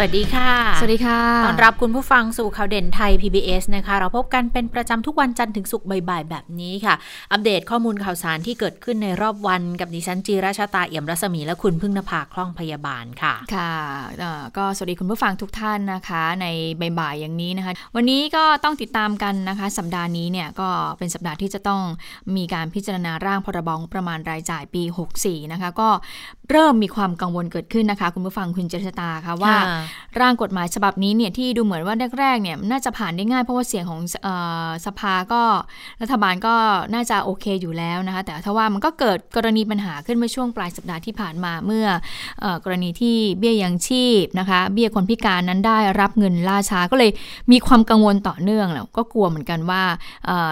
วัสดีค่ะ สวัสดีค่ะ ต้อนรับคุณผู้ฟังสู่ข่าวเด่นไทย PBS นะคะ เราพบกันเป็นประจำทุกวันจันทร์ถึงศุกร์บ่ายๆ แบบนี้ค่ะ อัปเดตข้อมูลข่าวสารที่เกิดขึ้นในรอบวันกับดิฉันจีราชาตาเอี่ยมรัศมีและคุณพึ่งนภาคล่องพยาบาลค่ะ ค่ะก็สวัสดีคุณผู้ฟังทุกท่านนะคะ ในบ่ายๆ อย่างนี้นะคะ วันนี้ก็ต้องติดตามกันนะคะ สัปดาห์นี้เนี่ยก็เป็นสัปดาห์ที่จะต้องมีการพิจารณาร่างพรบงประมาณรายจ่ายปี 64 นะคะ ก็ เริ่มมีความกังวลเกิดขึ้นนะคะ คุณผู้ฟังคุณเจษตาค่ะว่า ร่างกฎหมายฉบับนี้เนี่ยที่ดูเหมือนว่าแรกๆเนี่ยน่าจะผ่านได้ง่ายเพราะว่าเสียงของสภาก็รัฐบาลก็น่าจะโอเคอยู่แล้วนะคะ แต่ถ้าว่ามันก็เกิดกรณีปัญหาขึ้นเมื่อช่วงปลายสัปดาห์ที่ผ่านมาเมื่ออกรณีที่เบี้ยยังชีพนะคะ เบี้ยคนพิการนั้นได้รับเงินล่าช้าก็เลยมีความกังวลต่อเนื่องแล้วก็กลัวเหมือนกันว่า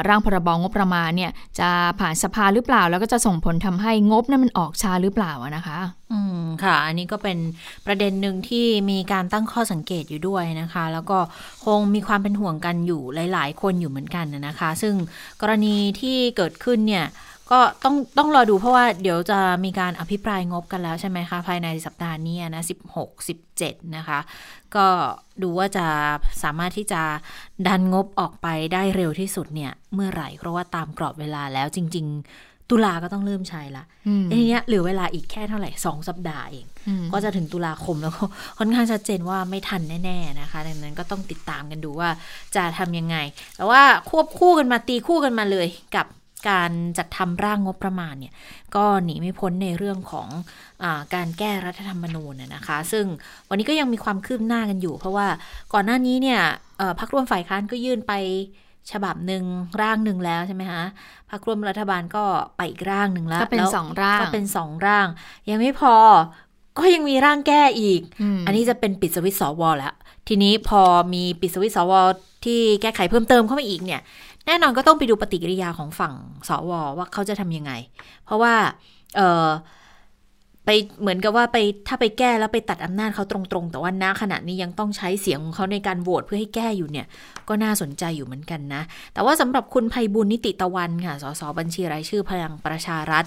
ร่างพรบงบประมาณเนี่ยจะผ่านสภาหรือเปล่า แล้วก็จะส่งผลทำให้งบนั้นมันออกช้าหรือเปล่านะคะอืมค่ะ อันนี้ก็เป็นประเด็นหนึ่งที่มีการตั้งข้อสังเกตอยู่ด้วยนะคะ แล้วก็คงมีความเป็นห่วงกันอยู่หลาย ๆ คนอยู่เหมือนกันนะคะ ซึ่งกรณีที่เกิดขึ้นเนี่ยก็ต้องต้องรอดูเพราะว่าเดี๋ยวจะมีการอภิปรายงบกันแล้วใช่ไหมคะ ภายในสัปดาห์นี้นะ16 17นะคะ ก็ดูว่าจะสามารถที่จะดันงบออกไปได้เร็วที่สุดเนี่ย เมื่อไหร่ เพราะว่าตามกรอบเวลาแล้วจริง ๆ ตุลาก็ต้องเริ่มใช้ละอันนี้เหลือเวลาอีกแค่เท่าไหร่สองสัปดาห์เอง ก็จะถึงตุลาคมแล้วก็ค่อนข้างชัดเจนว่าไม่ทันแน่ๆนะคะดังนั้นก็ต้องติดตามกันดูว่าจะทำยังไง แต่ว่าควบคู่กันมาตีคู่กันมาเลยกับการจัดทำร่างงบประมาณเนี่ยก็หนีไม่พ้นในเรื่องของอการแก้รัฐธรรมนูญนะคะ ซึ่งวันนี้ก็ยังมีความคืบหน้ากันอยู่ เพราะว่าก่อนหน้านี้เนี่ยพรรคร่วมฝ่ายค้านก็ยื่นไป ฉบับหนึ่งร่างหนึ่งแล้วใช่ไหมคะพรรคร่วมรัฐบาลก็ไปอีกร่างหนึ่งแล้ว ก็เป็นสองร่าง ก็เป็นสองร่าง ยังไม่พอ ก็ยังมีร่างแก้อีกอันนี้จะเป็นปิดสวิตสวแล้ว ทีนี้พอมีปิดสวิตสวที่แก้ไขเพิ่มเติมเข้ามาอีกเนี่ย แน่นอนก็ต้องไปดูปฏิกิริยาของฝั่งสวว่าเขาจะทำยังไง เพราะว่า เออไปเหมือนกับว่าไปถ้าไปแก้แล้วไปตัดอำนาจเขาตรงๆ แต่ว่าณขณะนี้ยังต้องใช้เสียงของเขาในการโหวตเพื่อให้แก้อยู่เนี่ย ก็น่าสนใจอยู่เหมือนกันนะ แต่ว่าสำหรับคุณภัยบุญนิติตะวันค่ะ สสบัญชีรายชื่อพลังประชารัฐ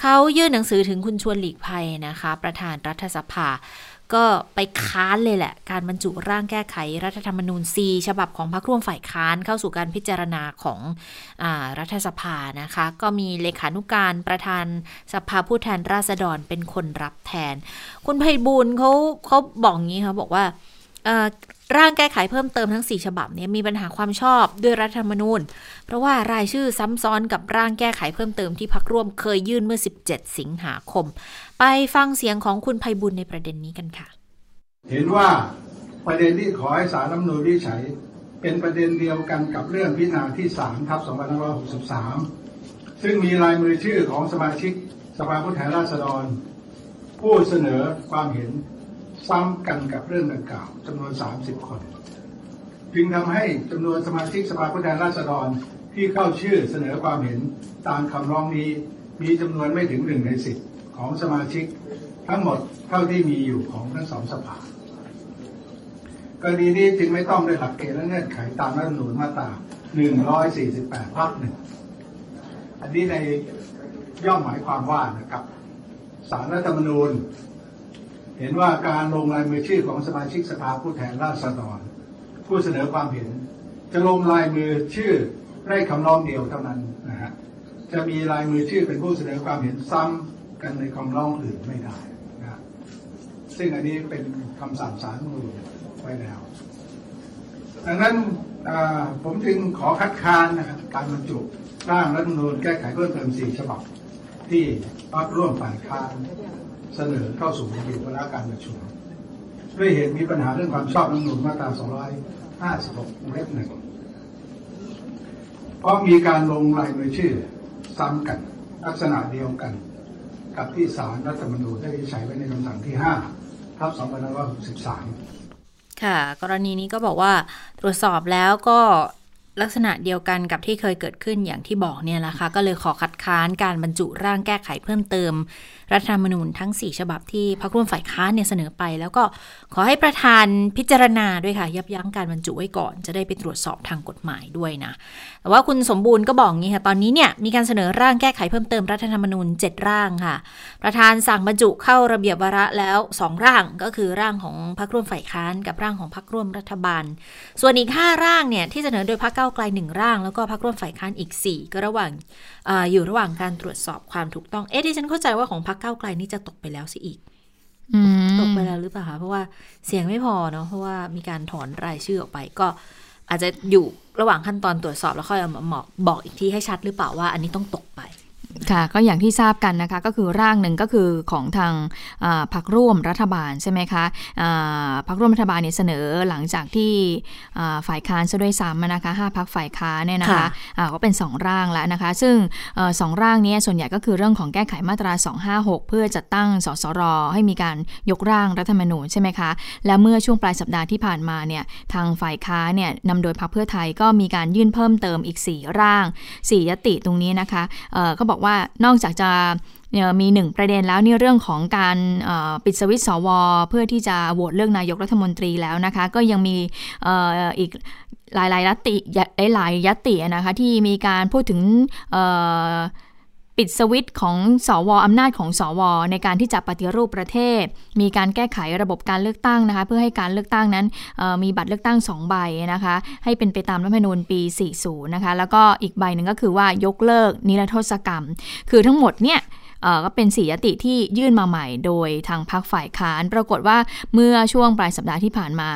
เขายื่นหนังสือถึงคุณชวนหลีกภัยนะคะ ประธานรัฐสภาก็ไปค้านเลยแหละ การบรรจุร่างแก้ไขรัฐธรรมนูญ4ฉบับของพรรคร่วมฝ่ายค้านเข้าสู่การพิจารณาของอรัฐสภานะคะ ก็มีเลขานุการประธานสภาผู้แทนราษฎรเป็นคนรับแทน คุณไพบูลเขาเขาบอกงี้ค่ะบอกว่า ร่างแก้ไขเพิ่มเติมทั้ง 4 ฉบับนี้มีปัญหาความชอบด้วยรัฐธรรมนูญ เพราะว่ารายชื่อซ้ำซ้อนกับร่างแก้ไขเพิ่มเติมที่พักร่วมเคยยื่นเมื่อ 17 สิงหาคม ไปฟังเสียงของคุณภัยบุญในประเด็นนี้กันค่ะ เห็นว่าประเด็นที่ขอให้สารรัฐมนูญวิจัยเป็นประเด็นเดียวกันกับเรื่องพิจารณาที่3ทับ2563 ซึ่งมีลายมือชื่อของสมาชิกสภาผู้แทนราษฎร ผู้เสนอความเห็น ซ้ำกันกับเรื่องดังกล่าวจำนวน 30 คน จึงทำให้จำนวนสมาชิกสภาผู้แทนราษฎรที่เข้าชื่อเสนอความเห็นตามคำร้องนี้ มีจำนวนไม่ถึงหนึ่งในสิบของสมาชิก ทั้งหมดเท่าที่มีอยู่ของทั้งสองสภากรณีนี้จึงไม่ต้องได้หลักเกณฑ์และเงื่อนไขตามรัฐธรรมนูญมาตรา 148พักหนึ่ง อันนี้ในย่อมหมายความว่านะครับ สารรัฐธรรมนูญ เห็นว่าการลงลายมือชื่อของสมาชิกสภาผู้แทนราษฎร ผู้เสนอความเห็น จะลงลายมือชื่อได้คำร้องเดียวเท่านั้นนะฮะจะมีลายมือชื่อเป็นผู้เสนอความเห็นซ้ำกันในคำร้องอื่นไม่ได้นะซึ่งอันนี้เป็นคำสั่งศาลมูลไว้แล้ว ดังนั้นผมจึงขอคัดค้านนะครับการบรรจุร่างรัฐธรรมนูญแก้ไขเพิ่มเติมสี่ฉบับที่พักร่วมฝ่ายค้าน เสนอเข้าสู่ระเบียบวาระการประชุมด้วยเหตุมีปัญหาเรื่องความชอบน้ำหนุนมาตรา 256วงเล็บหนึ่งเพราะมีการลงลายมือชื่อซ้ำกัน ลักษณะเดียวกัน กับที่สารรัฐธรรมนูญได้ใช้ไว้ในคำสั่งที่5ทับ2563ค่ะ กรณีนี้ก็บอกว่าตรวจสอบแล้วก็ ลักษณะเดียวกันกับที่เคยเกิดขึ้นอย่างที่บอกเนี่ยแหละค่ะก็เลยขอคัดค้านการบรรจุร่างแก้ไขเพิ่มเติม รัฐธรรมนูญทั้ง 4 ฉบับที่พรรคร่วมฝ่ายค้านเนี่ยเสนอไป แล้วก็ขอให้ประธานพิจารณาด้วยค่ะ ยับยั้งการบรรจุไว้ก่อน จะได้ไปตรวจสอบทางกฎหมายด้วยนะแต่ว่าคุณสมบูรณ์ก็บอกงี้ค่ะตอนนี้เนี่ยมีการเสนอร่างแก้ไขเพิ่มเติมรัฐธรรมนูญ 7 ร่างค่ะ ประธานสั่งบรรจุเข้าระเบียบวาระแล้ว 2 ร่างก็คือร่างของพรรคร่วมฝ่ายค้าน กับร่างของพรรคร่วมรัฐบาล ส่วนอีก5ร่างเนี่ยที่เสนอโดยพรรคเก้าวไกลหนึ่งร่าง แล้วก็พรรคร่วมฝ่ายค้านอีก 4 ก็ระหว่างออยู่ระหว่างการตรวจสอบความถูกต้อง เอ๊ะที่ฉันเข้าใจว่าของพรรคเก้าวไกลนี่จะตกไปแล้วสิอีกอืมตกไปแล้วหรือเปล่าคะเพราะว่าเสียงไม่พอเนาะเพราะว่ามีการถอนรายชื่อออกไปก็อาจจะอยู่ระหว่างขั้นตอนตรวจสอบแล้วค่อยเอามาบอกบอกอีกทีให้ชัดหรือเปล่าว่า อันนี้ต้องตกไป ค่ะก็อย่างที่ทราบกันนะคะก็คือร่างหนึ่งก็คือของทางอ่าพรรคร่วมรัฐบาลใช่ไหมคะอ่าพรรคร่วมรัฐบาลเนี่ยเสนอหลังจากที่อ่าฝ่ายค้านซะด้วยซ้ำนะคะห้าพรรคฝ่ายค้านเนี่ยนะคะค่ะอ่าก็เป็น 2 ร่างแล้วนะคะ ซึ่งเอ่อสองร่างเนี้ส่วนใหญ่ก็คือเรื่องของแก้ไขมาตรา 256 เพื่อจัดตั้งสสร ให้มีการยกร่างรัฐธรรมนูญใช่ไหมคะและเมื่อช่วงปลายสัปดาห์ที่ผ่านมาเนี่ยทางฝ่ายค้านเนี่ยนำโดยพรรคเพื่อไทยก็มีการยื่นเพิ่มเติมอีก 4 ร่าง 4 ยติตรงนี้นะคะเอ่อก็บอกว่านอกจากจะมีหนึ่งประเด็นแล้วนี่เรื่องของการปิดสวิตช์สว เพื่อที่จะโหวตเลือกนายกรัฐมนตรีแล้วนะคะ ก็ยังมีอีกหลายๆยติหลายๆยตินะคะที่มีการพูดถึง ปิดสวิตช์ของสวอำนาจของสวในการที่จะปฏิรูปประเทศ มีการแก้ไขระบบการเลือกตั้งนะคะ เพื่อให้การเลือกตั้งนั้นมีบัตรเลือกตั้ง 2 ใบนะคะ ให้เป็นไปตามรัฐธรรมนูญปี 40 นะคะ แล้วก็อีกใบหนึ่งก็คือว่ายกเลิกนิรโทษกรรม คือทั้งหมดเนี่ย ก็เป็นสี่ยติที่ยื่นมาใหม่โดยทางพรรคฝ่ายค้าน ปรากฏว่าเมื่อช่วงปลายสัปดาห์ที่ผ่านมา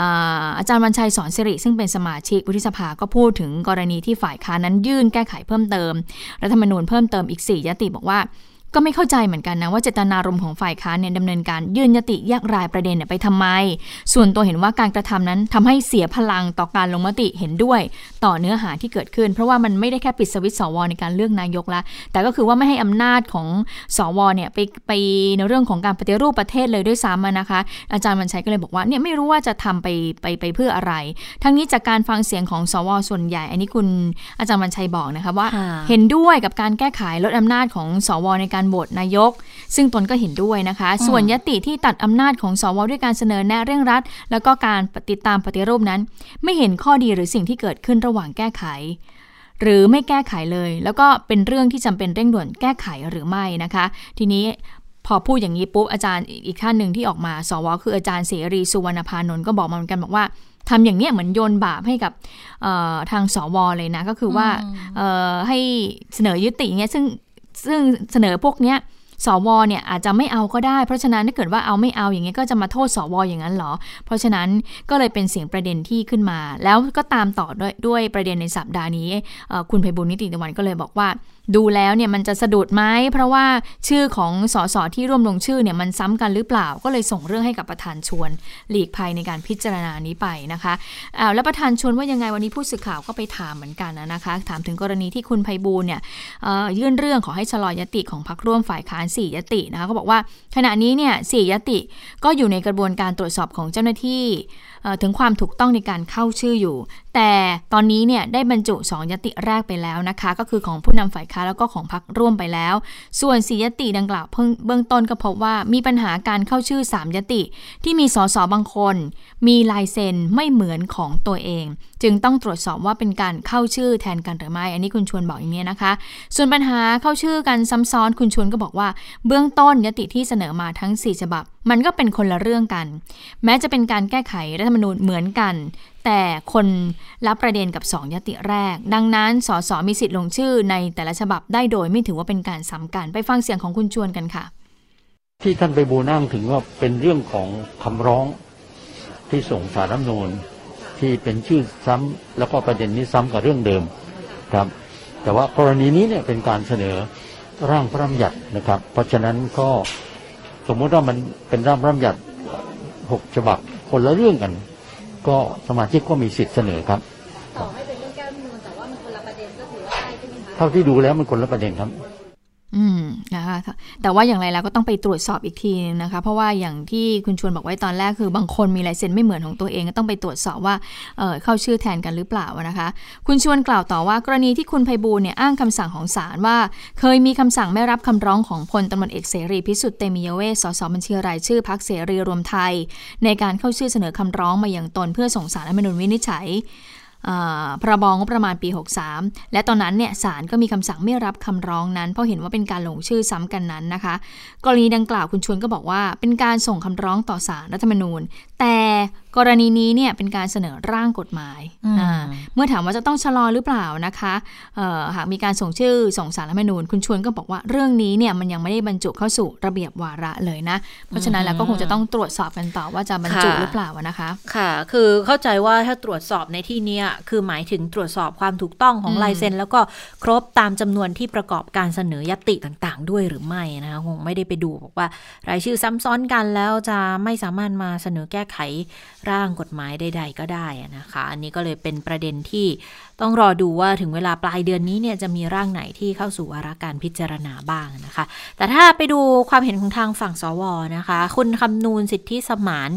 อาอาจารย์วันชัยสอนสิริ ซึ่งเป็นสมาชิกวุฒิสภาก็พูดถึงกรณีที่ฝ่ายค้านนั้นยื่นแก้ไขเพิ่มเติมรัฐธรรมนูญเพิ่มเติมอีก 4 ยติบอกว่า ก็ไม่เข้าใจเหมือนกันนะว่าเจตนารมณ์ของฝ่ายค้านเนี่ยดำเนินการยื่นยติแยกรายประเด็นเนี่ยไปทำไม ส่วนตัวเห็นว่าการกระทำนั้นทำให้เสียพลังต่อการลงมติเห็นด้วย ต่อเนื้อหาที่เกิดขึ้น เพราะว่ามันไม่ได้แค่ปิดสวิตช์สวในการเลือกนายกละแต่ก็คือว่าไม่ให้อำนาจของสวเนี่ยไปไปในเรื่องของการปฏิรูปประเทศเลยด้วยซ้ำอะนะคะ อาจารย์วันชัยก็เลยบอกว่าเนี่ยไม่รู้ว่าจะทำไปไปไปเพื่ออะไร ทั้งนี้จากการฟังเสียงของสวส่วนใหญ่ อันนี้คุณอาจารย์วันชัยบอกนะคะว่าค่ะเห็นด้วยกับการแก้ไขลดอำนาจของสวในการโหวตนายก ซึ่งตนก็เห็นด้วยนะคะ ส่วนยติที่ตัดอำนาจของสวด้วยการเสนอแนะเร่งรัด แล้วก็การติดตามปฏิรูปนั้น ไม่เห็นข้อดีหรือสิ่งที่เกิดขึ้นระหว่างแก้ไข หรือไม่แก้ไขเลย แล้วก็เป็นเรื่องที่จำเป็นเร่งด่วนแก้ไขหรือไม่นะคะ ทีนี้พอพูดอย่างนี้ปุ๊บอาจารย์อีกท่านหนึ่งที่ออกมา สวคืออาจารย์เสรีสุวรรณพานนท์ก็บอกมาเหมือนกันบอกว่าทำอย่างเนี้ยเหมือนโยนบาปให้กับเอ่อทางสวเลยนะ ก็คือว่าเอ่อให้เสนอยุติเงี้ยซึ่ง ซึ่งเสนอพวกเนี้ยสวเนี่ยอาจจะไม่เอาก็ได้ เพราะฉะนั้นถ้าเกิดว่าเอาไม่เอาอย่างเงี้ยก็จะมาโทษสวอย่างนั้นเหรอ เพราะฉะนั้นก็เลยเป็นเสียงประเด็นที่ขึ้นมา แล้วก็ตามต่อด้วยด้วยประเด็นในสัปดาห์นี้คุณไพบุญนิติตะวันก็เลยบอกว่า ดูแล้วเนี่ยมันจะสะดุดไหมเพราะว่าชื่อของสสที่ร่วมลงชื่อเนี่ยมันซ้ำกันหรือเปล่า ก็เลยส่งเรื่องให้กับประธานชวน หลีกภัยในการพิจารณานี้ไปนะคะอ้าวแล้วประธานชวนว่ายังไงวันนี้ผู้สื่อข่าวก็ไปถามเหมือนกันนะคะ ถามถึงกรณีที่คุณไพบูลเนี่ยยื่นเรื่องขอให้ชะลอยติของพรรคร่วมฝ่ายค้าน4ยตินะคะก็บอกว่าขณะนี้เนี่ยสี่ยติก็อยู่ในกระบวนการตรวจสอบของเจ้าหน้าที่ ถึงความถูกต้องในการเข้าชื่ออยู่ แต่ตอนนี้เนี่ยได้บรรจุ 2 ยติแรกไปแล้วนะคะ ก็คือของผู้นำฝ่ายค้าแล้วก็ของพรรคร่วมไปแล้ว ส่วนสียติดังกล่าวเพิ่งเบื้องต้นก็พบว่ามีปัญหาการเข้าชื่อ 3 ยติ ที่มีสสบางคน มีลายเซ็นไม่เหมือนของตัวเอง จึงต้องตรวจสอบว่าเป็นการเข้าชื่อแทนกันหรือไม่ อันนี้คุณชวนบอกอย่างนี้นะคะ ส่วนปัญหาเข้าชื่อกันซ้ำซ้อนคุณชวนก็บอกว่า เบื้องต้นยติที่เสนอมาทั้ง 4 ฉบับ มันก็เป็นคนละเรื่องกัน แม้จะเป็นการแก้ไขรัฐธรรมนูญเหมือนกัน แต่คนรับประเด็นกับ 2 ยติแรก ดังนั้นสสมีสิทธิ์ลงชื่อในแต่ละฉบับได้โดยไม่ถือว่าเป็นการซ้ำกันไปฟังเสียงของคุณชวนกันค่ะ ที่ท่านไปบูลย์อ้างถึงว่าเป็นเรื่องของคำร้องที่ส่งสารรัฐธรรมนูญที่เป็นชื่อซ้ำแล้วก็ประเด็นนี้ซ้ำกับเรื่องเดิมครับ แต่ว่ากรณีนี้เนี่ยเป็นการเสนอร่างพระราชบัญญัตินะครับ เพราะฉะนั้นก็ สมมุติว่ามันเป็นร่างพระราชบัญญัติหกฉบับคนละเรื่องกัน ก็สมาชิกก็มีสิทธิ์เสนอครับต่อให้เป็นเรื่องแก้รัฐธรรมนูญแต่ว่ามันคนละประเด็นก็ถือว่าได้ใช่ไหมคะ เท่าที่ดูแล้วมันคนละประเด็นครับ อืมนะคะแต่ว่าอย่างไรแล้วก็ต้องไปตรวจสอบอีกทีนะคะ เพราะว่าอย่างที่คุณชวนบอกไว้ตอนแรกคือบางคนมีลายเซ็นไม่เหมือนของตัวเองก็ต้องไปตรวจสอบว่าเเข้าชื่อแทนกันหรือเปล่านะคะ คุณชวนกล่าวต่อว่ากรณีที่คุณไพบูลเนี่ยอ้างคำสั่งของศาลว่า เคยมีคำสั่งไม่รับคำร้องของพลตำรวจเอกเสรีพิสุทธิ์เตมียเวสสสบัญชีรายชื่อพักเสรีรวมไทย ในการเข้าชื่อเสนอคำร้องมาอย่างตนเพื่อส่งสารรัฐมนุนวินิจฉัย พระบองประมาณปี 63 และตอนนั้นเนี่ยศาลก็มีคำสั่งไม่รับคำร้องนั้น เพราะเห็นว่าเป็นการลงชื่อซ้ำกันนั้นนะคะ กรณีดังกล่าวคุณชวนก็บอกว่า เป็นการส่งคำร้องต่อศาลรัฐธรรมนูญแต่กรณีนี้เนี่ยเป็นการเสนอร่างกฎหมาย เมื่อถามว่าจะต้องชะลอหรือเปล่านะคะหากมีการส่งชื่อส่งสารรัฐมนูญคุณชวนก็บอกว่าเรื่องนี้เนี่ยมันยังไม่ได้บรรจุเข้าสู่ระเบียบวาระเลยนะ เพราะฉะนั้นแล้วก็คงจะต้องตรวจสอบกันต่อว่าจะบรรจุหรือเปล่านะคะ ค่ะ คือเข้าใจว่าถ้าตรวจสอบในที่นี้คือหมายถึงตรวจสอบความถูกต้องของลายเซ็น แล้วก็ครบตามจำนวนที่ประกอบการเสนอยติต่างๆ ด้วยหรือไม่นะคะคงไม่ได้ไปดูบอกว่ารายชื่อซ้ำซ้อนกันแล้วจะไม่สามารถมาเสนอแก้ไขร่างกฎหมายใด ๆ ก็ได้นะคะ อันนี้ก็เลยเป็นประเด็นที่ต้องรอดูว่าถึงเวลาปลายเดือนนี้เนี่ยจะมีร่างไหนที่เข้าสู่วาระการพิจารณาบ้างนะคะ แต่ถ้าไปดูความเห็นของทางฝั่งสวนะคะ คุณคำนูนสิทธิสมาน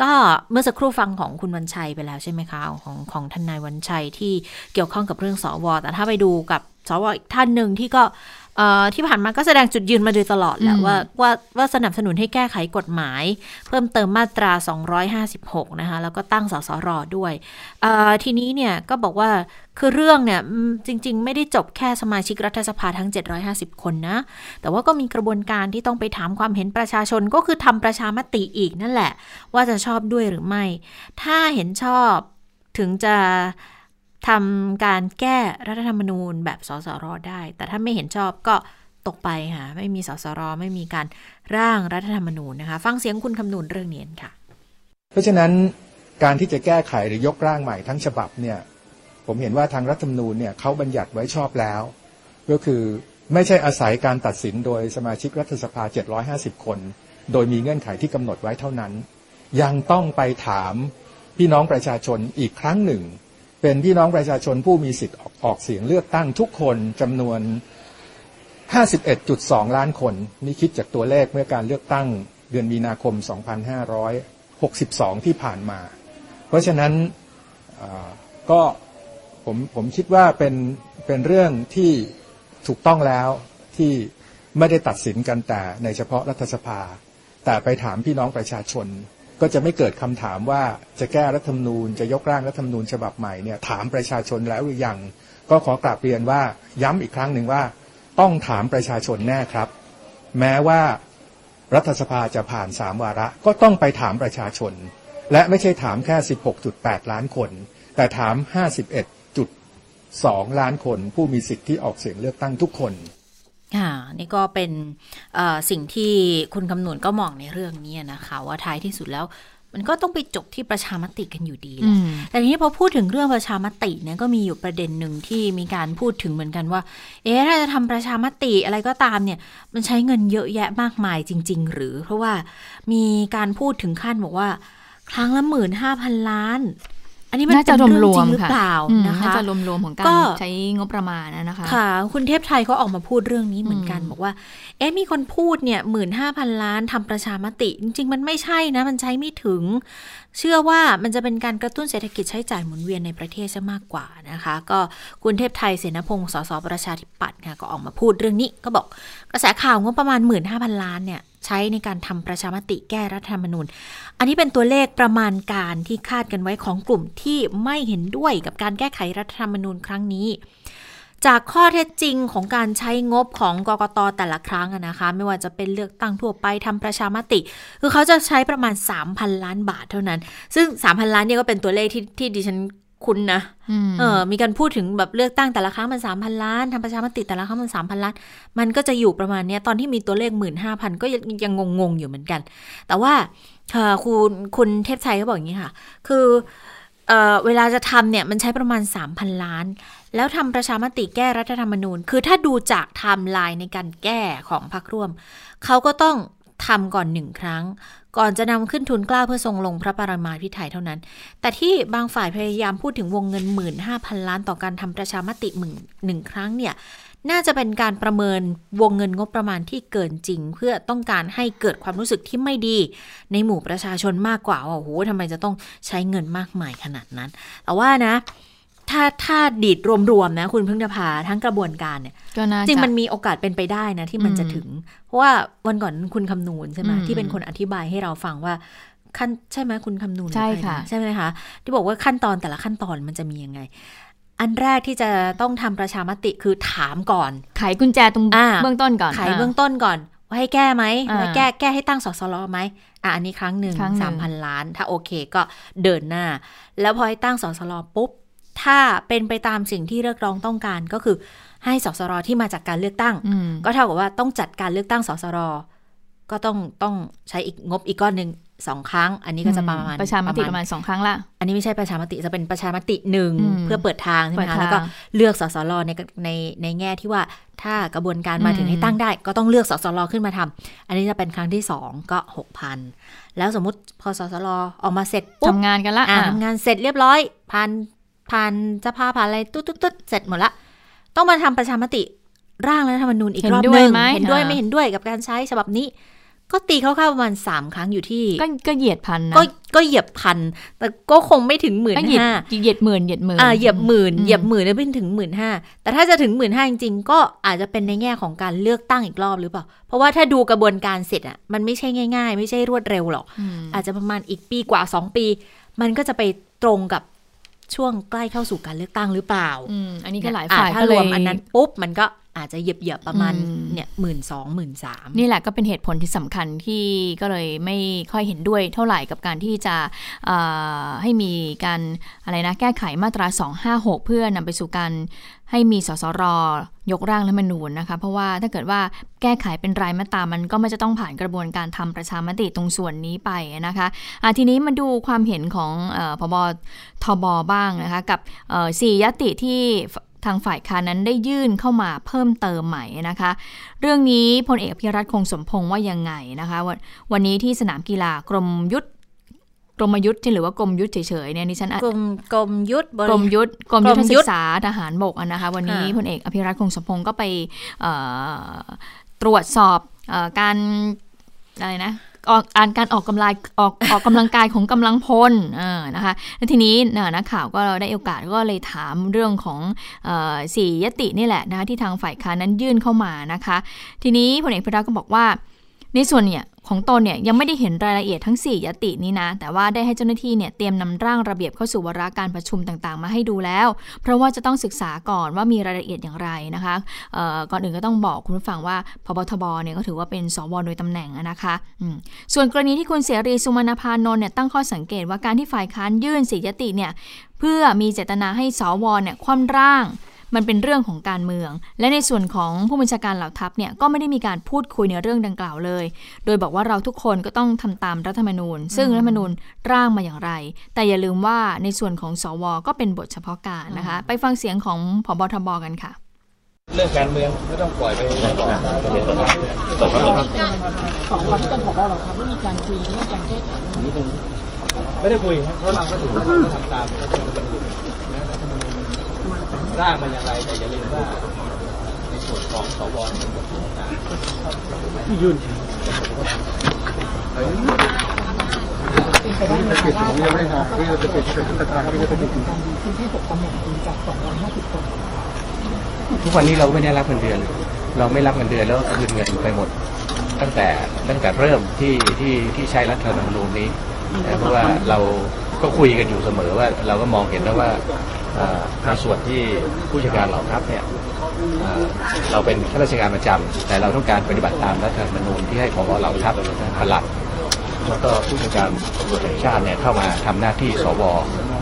ก็เมื่อสักครู่ฟังของคุณวันชัยไปแล้วใช่ไหมคะของของทนายวันชัยที่เกี่ยวข้องกับเรื่องสวแต่ถ้าไปดูกับสวอีกท่านหนึ่งที่ก็ ที่ผ่านมาก็แสดงจุดยืนมาโดยตลอดแหละว่าว่าว่าสนับสนุนให้แก้ไขกฎหมาย เพิ่มเติมมาตรา 256 นะคะ แล้วก็ตั้งสสรด้วย ทีนี้เนี่ยก็บอกว่าคือเรื่องเนี่ยจริง ๆ ไม่ได้จบแค่สมาชิกรัฐสภาทั้ง 750 คนนะ แต่ว่าก็มีกระบวนการที่ต้องไปถามความเห็นประชาชนก็คือทำประชามติอีกนั่นแหละ ว่าจะชอบด้วยหรือไม่ ถ้าเห็นชอบถึงจะ ทำการแก้รัฐธรรมนูญแบบสสรได้ แต่ถ้าไม่เห็นชอบก็ตกไปค่ะ ไม่มีสสรไม่มีการร่างรัฐธรรมนูญนะคะ ฟังเสียงคุณคำนูนเรื่องนี้ค่ะ เพราะฉะนั้นการที่จะแก้ไขหรือยกร่างใหม่ทั้งฉบับเนี่ยผมเห็นว่าทางรัฐธรรมนูญเนี่ยเขาบัญญัติไว้ชอบแล้ว ก็คือไม่ใช่อาศัยการตัดสินโดยสมาชิกรัฐสภา 750 คน โดยมีเงื่อนไขที่กำหนดไว้เท่านั้น ยังต้องไปถามพี่น้องประชาชนอีกครั้งหนึ่ง เป็นพี่น้องประชาชนผู้มีสิทธิ์ออกเสียงเลือกตั้งทุกคนจำนวน 51.2 ล้านคน นี่คิดจากตัวเลขเมื่อการเลือกตั้งเดือนมีนาคม 2562 ที่ผ่านมา เพราะฉะนั้นก็ผมผมคิดว่าเป็นเป็นเรื่องที่ถูกต้องแล้วที่ไม่ได้ตัดสินกันแต่ในเฉพาะรัฐสภา แต่ไปถามพี่น้องประชาชน ก็จะไม่เกิดคำถามว่าจะแก้รัฐธรรมนูญจะยกร่างรัฐธรรมนูญฉบับใหม่เนี่ยถามประชาชนแล้วหรือยัง ก็ขอกราบเรียนว่าย้ำอีกครั้งหนึ่งว่า ต้องถามประชาชนแน่ครับ แม้ว่ารัฐสภาจะผ่านสามวาระ ก็ต้องไปถามประชาชน และไม่ใช่ถามแค่ 16.8 ล้านคน แต่ถาม 51.2 ล้านคน ผู้มีสิทธิ์ที่ออกเสียงเลือกตั้งทุกคน ค่ะนี่ก็เป็นสิ่งที่คุณคำนวณก็มองในเรื่องนี้นะคะ ว่าท้ายที่สุดแล้วมันก็ต้องไปจบที่ประชามติกันอยู่ดีแหละแต่ทีนี้พอพูดถึงเรื่องประชามติเนี่ยก็มีอยู่ประเด็นหนึ่งที่มีการพูดถึงเหมือนกันว่า เอ๊ะถ้าจะทำประชามติอะไรก็ตามเนี่ย มันใช้เงินเยอะแยะมากมายจริง ๆ หรือ เพราะว่ามีการพูดถึงขั้นบอกว่า ครั้งละหมื่นห้าพันล้าน อันนี้มันจะรวมรวมหรือเปล่านะคะน่าจะรวมรวมของการใช้งบประมาณนะคะ ค่ะ คุณเทพไทยก็ออกมาพูดเรื่องนี้เหมือนกัน บอกว่า เอ๊ะมีคนพูดเนี่ยหมื่นห้าพันล้านทำประชามติ จริง ๆ มันไม่ใช่นะ มันใช้ไม่ถึง เชื่อว่ามันจะเป็นการกระตุ้นเศรษฐกิจใช้จ่ายหมุนเวียนในประเทศซะมากกว่านะคะ ก็คุณเทพไทยเสนาพงศ์สสประชาธิปัตย์ค่ะก็ออกมาพูดเรื่องนี้ก็บอกกระแสข่าวงบประมาณหมื่นห้าพันล้านเนี่ย ใช้ในการทำประชามติแก้รัฐธรรมนูญ อันนี้เป็นตัวเลขประมาณการที่คาดกันไว้ของกลุ่มที่ไม่เห็นด้วยกับการแก้ไขรัฐธรรมนูญครั้งนี้ จากข้อเท็จจริงของการใช้งบของกกตแต่ละครั้งนะคะ ไม่ว่าจะเป็นเลือกตั้งทั่วไปทำประชามติ คือเขาจะใช้ประมาณ 3,000 ล้านบาทเท่านั้น ซึ่ง 3,000 ล้านเนี่ยก็เป็นตัวเลขที่ที่ดิฉัน คุณนะเออ มีการพูดถึงแบบเลือกตั้งแต่ละครั้งมันสามพันล้านทำประชามติแต่ละครั้งมันสามพันล้าน มันก็จะอยู่ประมาณนี้ตอนที่มีตัวเลขหมื่นห้าพันก็ยังงงๆอยู่เหมือนกัน แต่ว่าคุณคุณเทพชัยก็บอกอย่างนี้ค่ะ คือเออเวลาจะทำเนี่ยมันใช้ประมาณสามพันล้าน แล้วทำประชามติแก้รัฐธรรมนูญ คือถ้าดูจากไทม์ไลน์ในการแก้ของพรรคร่วม เขาก็ต้อง ทำก่อนหนึ่งครั้ง ก่อนจะนำขึ้นทุนกล้าเพื่อทรงลงพระปรมาภิไธยเท่านั้น แต่ที่บางฝ่ายพยายามพูดถึงวงเงินหมื่นห้าพันล้านต่อการทำประชามติหนึ่งหนึ่งครั้งเนี่ยน่าจะเป็นการประเมินวงเงินงบประมาณที่เกินจริง เพื่อต้องการให้เกิดความรู้สึกที่ไม่ดี ในหมู่ประชาชนมากกว่าว่าโอ้โหทำไมจะต้องใช้เงินมากมายขนาดนั้น แต่ว่านะ ถ้าถ้าดีดรวมๆนะ คุณพึ่งนภาทั้งกระบวนการเนี่ยก็น่าจริงจะมันมีโอกาสเป็นไปได้นะ ที่มันอืมจะถึง เพราะว่าวันก่อนคุณคำนูนใช่ไหมอืมที่เป็นคนอธิบายให้เราฟังว่าขั้นใช่ไหมคุณคำนูนใช่หรือรค่ะนใช่ไหมคะที่บอกว่าขั้นตอนแต่ละขั้นตอนมันจะมียังไง อันแรกที่จะต้องทำประชามติคือถามก่อนไขกุญแจตรงอ่าเบื้องต้นก่อนไขเบื้องต้นก่อนว่าให้แก้ไหมอ่าว่าแก้แก้ให้ตั้งสสรไหมอะอันนี้ครั้งหนึ่งครั้งหนึ่งสามพันล้าน ถ้าโอเคก็เดินหน้า แล้วพอให้ตั้งสสรปุ๊บ ถ้าเป็นไปตามสิ่งที่เรียกร้องต้องการก็คือให้สสรที่มาจากการเลือกตั้งอืมก็เท่ากับว่าต้องจัดการเลือกตั้งสสรก็ต้องต้องใช้อีกงบอีกก้อนหนึ่งสองครั้ง อันนี้ก็จะประมาณประชามติประมาณสองครั้งละอันนี้ไม่ใช่ประชามติจะเป็นประชามติหนึ่งอืมเพื่อเปิดทางใช่ไหมเปิดคะทางแล้วก็เลือกสสรในในในแง่ที่ว่าถ้ากระบวนการมาถึงอืมให้ตั้งได้ ก็ต้องเลือกสสรขึ้นมาทำอันนี้จะเป็นครั้งที่สองก็หกพันแล้วสมมติพอสสรออกมาเสร็จปุ๊บทำงานกันละอ่าอะทำงานเสร็จเรียบร้อยผ่าน ผ่านสภาผ่านอะไรตุ๊ดตุ๊ดตุ๊ดเสร็จหมดละ ต้องมาทำประชามติร่างรัฐธรรมนูญอีกเห็นรอบด้หวยนึ่งไหมเห็นด้วยอ่าไม่เห็นด้วยกับการใช้ฉบับนี้ ก็ตีคร่าวๆประมาณสามครั้งอยู่ที่ ก็ก็เหยียดพันนะก็ก็เหยียบพันแต่ก็คงไม่ถึงหมื่นก็เหยียดห้าเหยียดหมื่นเหยียดหมื่นอ่าเหยียบหมื่นอืมเหยียบหมื่นแล้วไม่ถึงหมื่นห้าแต่ถ้าจะถึงหมื่นห้าจริงๆ ก็อาจจะเป็นในแง่ของการเลือกตั้งอีกรอบหรือเปล่า เพราะว่าถ้าดูกระบวนการเสร็จอะมันไม่ใช่ง่าย ๆ ไม่ใช่รวดเร็วหรอกอืมอาจจะประมาณอีกปีกว่าสองปี มันก็จะไปตรงกับ ช่วงใกล้เข้าสู่การเลือกตั้งหรือเปล่าอืมอันนี้ก็หลายอะฝ่ายถ้าก็รเลวยมอันนั้นปุ๊บมันก็ อาจจะเหยียบเหยียบๆประมาณอืมเนี่ยหมื่นสองหมื่นสามนี่แหละก็เป็นเหตุผลที่สำคัญที่ก็เลยไม่ค่อยเห็นด้วยเท่าไหร่กับการที่จะเอ่อให้มีการอะไรนะแก้ไขมาตรา 256 เพื่อนำไปสู่การให้มีสสรยกร่างรัฐธรรมนูญนะคะ เพราะว่าถ้าเกิดว่าแก้ไขเป็นรายมาตรามันก็ไม่จะต้องผ่านกระบวนการทำประชามติตรงส่วนนี้ไปนะคะอะทีนี้มาดูความเห็นของเออพบทบบ้างนะคะ กับเอ่อสี่ยติที่ ทางฝ่ายค้านนั้นได้ยื่นเข้ามาเพิ่มเติมใหม่นะคะ เรื่องนี้พลเอกพิรัตคงสมพงษ์ว่ายังไงนะคะวันวันนี้ที่สนามกีฬากรมยุทธกรมยุทธหรือว่ากรมยุทธเฉยๆเนี่ยดิฉันอะกรมกรมยุทธบกรริมยุทธกรมยุทธกรมยุศึทธกษาทหารบกอะนะคะวันนี้ค่ะพลเอกอภิรัตคงสมพงษ์ก็ไปเอ่อตรวจสอบเออการอะไรนะ ออกกานการออกกำลังออกออกกำลังกายของกำลังพลนะคะแล้วทีนี้นักข่าวก็ได้โอกาสก็เลยถามเรื่องของสี่ยตินี่แหละนะคะที่ทางฝ่ายค้านนั้นยื่นเข้ามานะคะ ทีนี้พลเอกพิรัตก็บอกว่า ในส่วนเนี่ยของตนเนี่ยยังไม่ได้เห็นรายละเอียดทั้ง 4 ยตินี้นะ แต่ว่าได้ให้เจ้าหน้าที่เนี่ยเตรียมนำร่างระเบียบเข้าสู่วาระการประชุมต่างๆ มาให้ดูแล้ว เพราะว่าจะต้องศึกษาก่อนว่ามีรายละเอียดอย่างไรนะคะก่อนอื่นก็ต้องบอกคุณผู้ฟังว่าพบทบเนี่ยก็ถือว่าเป็นสวโดยตำแหน่งนะคะส่วนกรณีที่คุณเสรีสุวรรณพานนท์เนี่ยตั้งข้อสังเกตว่าการที่ฝ่ายค้านยื่นสี่ยติเนี่ยเพื่อมีเจตนาให้สวเนี่ยคว่ำร่าง มันเป็นเรื่องของการเมือง และในส่วนของผู้บัญชาการเหล่าทัพเนี่ยก็ไม่ได้มีการพูดคุยในเรื่องดังกล่าวเลย โดยบอกว่าเราทุกคนก็ต้องทำตามรัฐธรรมนูญ ซึ่งรัฐธรรมนูญร่างมาอย่างไร แต่อย่าลืมว่าในส่วนของสว ก็เป็นบทเฉพาะการนะคะ ไปฟังเสียงของผบทบกันค่ะเรื่องการเมืองไม่ต้องปล่อยไปก่อนไม่ได้คุยครับเพราะเราก็ถือว่าเราทำตาม ร่างมันอย่างไรแต่อย่าลืมว่าในส่วนของสวยืนเป็นบทต่างยื่นทุกวันนี้เราไม่ได้รับเงินเดือน เราไม่รับเงินเดือนแล้วคืนเงินไปหมด ตั้งแต่ตั้งแต่เริ่มที่ที่ที่ใช้รัฐธรรมนูญนี้เพราะว่าเราก็คุยกันอยู่เสมอว่าเราก็มองเห็นแล้วว่า ในส่วนที่ผู้จัดการเหล่าทัพเนี่ยเราเป็นข้าราชการประจำแต่เราต้องการปฏิบัติตามรัฐธรรมนูญที่ให้ผบเหล่าทัพผลัดแล้วก็ผู้จัดการตำรวจแห่งชาติเนี่ยเข้ามาทำหน้าที่สว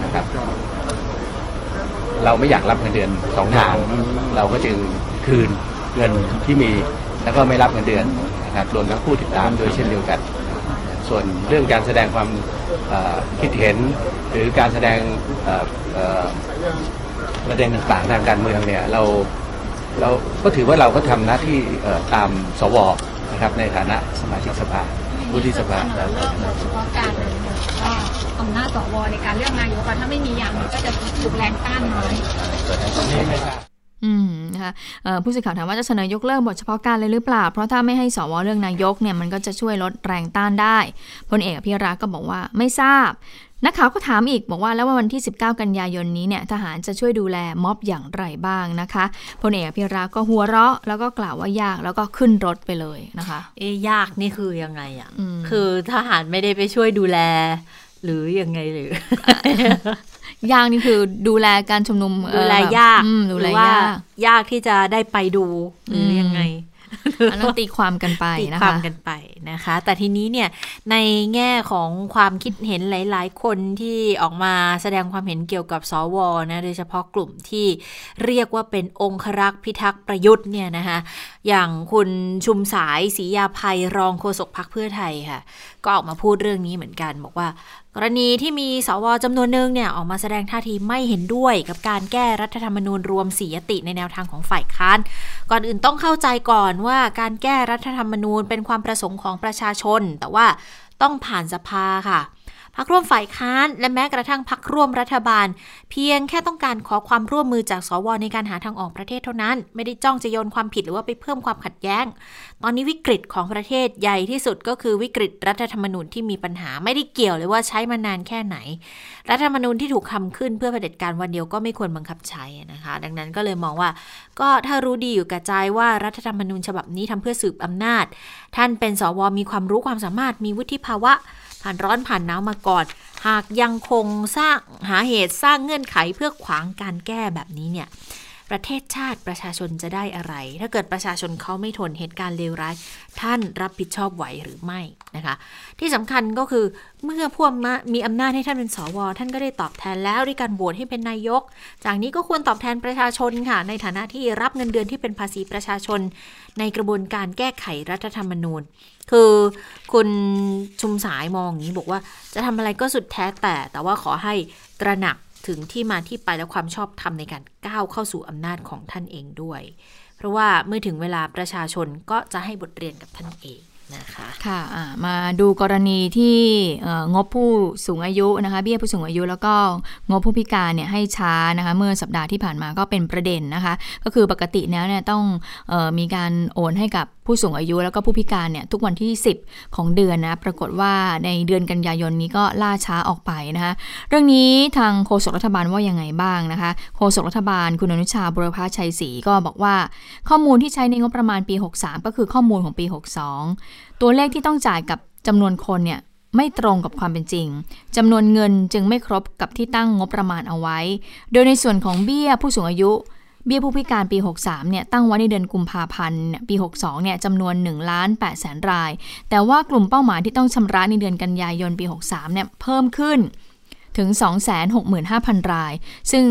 นะครับ เราไม่อยากรับเงินเดือนสองทาง เราก็จึงคืนเงินที่มีแล้วก็ไม่รับเงินเดือนนะครับรวมทั้งผู้ติดตามโดยเช่นเดียวกันส่วนเรื่องการแสดงความคิดเห็น หรือการแสดง ประเด็นต่างๆทางการเมืองเนี่ยเราเราก็ถือว่าเราก็ทำหน้าที่เอ่อตามสวนะครับในฐานะสมาชิกสภาผู้ที่สภาเรื่องเฉพาะการก็อำนาจสวในการเลือกนายกอะถ้าไม่มีอย่างหนึ่งก็จะถูกแรงต้านน้อยออืมนะคะผู้สื่อข่าวถามว่าจะเสนอยกเลิกบทเฉพาะการเลยหรือเปล่า เพราะถ้าไม่ให้สวเลือกนายกเนี่ยมันก็จะช่วยลดแรงต้านได้พลเอกอภิรักษ์ก็บอกว่าไม่ทราบ นักข่าวก็ถามอีกบอกว่าแล้ววันที่ 19 กันยายนนี้เนี่ยทหารจะช่วยดูแลม็อบอย่างไรบ้างนะคะพลเอกอภิรักษ์ก็หัวเราะ แล้วก็กล่าวว่ายากแล้วก็ขึ้นรถไปเลยนะคะ เอ๊ยากนี่คือยังไงอะ่ะคือทหารไม่ได้ไปช่วยดูแล หรือยังไงหรือยากนี่คือดูแลการชุมนุมดูแลยากดูแลยากยากที่จะได้ไปดูหรือยังไง อันนั้นตีความกันไปนะคะตีความกันไปนะคะ แต่ทีนี้เนี่ยในแง่ของความคิดเห็นหลาย ๆ คนที่ออกมาแสดงความเห็นเกี่ยวกับสวนะโดยเฉพาะกลุ่มที่เรียกว่าเป็นองครักษ์พิทักษ์ประยุทธ์เนี่ยนะคะอย่างคุณชุมสายศรียาภัยรองโฆษกพักเพื่อไทยค่ะ ก็ออกมาพูดเรื่องนี้เหมือนกัน บอกว่า กรณีที่มีสวจำนวนหนึ่งเนี่ยออกมาแสดงท่าทีไม่เห็นด้วยกับการแก้รัฐธรรมนูญรวมสียติในแนวทางของฝ่ายค้าน ก่อนอื่นต้องเข้าใจก่อนว่าการแก้รัฐธรรมนูญเป็นความประสงค์ของประชาชน แต่ว่าต้องผ่านสภาค่ะ พักร่วมฝ่ายค้านและแม้กระทั่งพักร่วมรัฐบาล เพียงแค่ต้องการขอความร่วมมือจากสวในการหาทางออกประเทศเท่านั้น ไม่ได้จ้องจะโยนความผิดหรือว่าไปเพิ่มความขัดแย้ง ตอนนี้วิกฤตของประเทศใหญ่ที่สุดก็คือวิกฤตรัฐธรรมนูญที่มีปัญหาไม่ได้เกี่ยวเลยว่าใช้มานานแค่ไหน รัฐธรรมนูญที่ถูกคำขึ้นเพื่อเผด็จการวันเดียวก็ไม่ควรบังคับใช้นะคะ ดังนั้นก็เลยมองว่า ก็ถ้ารู้ดีอยู่กับใจว่ารัฐธรรมนูญฉบับนี้ทำเพื่อสืบอำนาจ ท่านเป็นสวมีความรู้ความสามารถมีวุฒิภาวะ ผ่านร้อนผ่านหนาวมาก่อน หากยังคงสร้างหาเหตุสร้างเงื่อนไขเพื่อขวางการแก้แบบนี้เนี่ยประเทศชาติประชาชนจะได้อะไร ถ้าเกิดประชาชนเขาไม่ทนเหตุการณ์เลวร้าย ท่านรับผิดชอบไหวหรือไม่นะคะ ที่สำคัญก็คือเมื่อพวกมีอำนาจให้ท่านเป็นสว ท่านก็ได้ตอบแทนแล้วด้วยการโหวตให้เป็นนายก จากนี้ก็ควรตอบแทนประชาชนค่ะ ในฐานะที่รับเงินเดือนที่เป็นภาษีประชาชน ในกระบวนการแก้ไขรัฐธรรมนูญ คือคุณชุมสายมองอย่างนี้บอกว่าจะทำอะไรก็สุดแท้แต่ แต่ว่าขอให้ตระหนักถึงที่มาที่ไปและความชอบธรรมในการก้าวเข้าสู่อำนาจของท่านเองด้วย เพราะว่าเมื่อถึงเวลาประชาชนก็จะให้บทเรียนกับท่านเอง นะคะค่ะมาดูกรณีที่งบผู้สูงอายุนะคะเบี้ยผู้สูงอายุแล้วก็งบผู้พิการเนี่ยให้ช้านะคะเมื่อสัปดาห์ที่ผ่านมาก็เป็นประเด็นนะคะ ก็คือปกติแล้วเนี่ยต้องออมีการโอนให้กับ ผู้สูงอายุแล้วก็ผู้พิการเนี่ยทุกวันที่ 10 ของเดือนนะปรากฏว่าในเดือนกันยายนนี้ก็ล่าช้าออกไปนะคะเรื่องนี้ทางโฆษกรัฐบาลว่ายังไงบ้างนะคะโฆษกรัฐบาลคุณอนุชาบุรพาชัยศรีก็บอกว่า ข้อมูลที่ใช้ในงบประมาณปี 63 ก็คือข้อมูลของปี 62 ตัวเลขที่ต้องจ่ายกับจำนวนคนเนี่ยไม่ตรงกับความเป็นจริงจำนวนเงินจึงไม่ครบกับที่ตั้งงบประมาณเอาไว้ โดยในส่วนของเบี้ยผู้สูงอายุ เบี้ยผู้พิการปี 63 เนี่ยตั้งไว้ในเดือนกุมภาพันธ์ปี 62 เนี่ยจำนวน1ล้าน8แสนราย แต่ว่ากลุ่มเป้าหมายที่ต้องชำระในเดือนกันยายนปี 63 เนี่ยเพิ่มขึ้นถึง 265,000 ราย ซึ่ง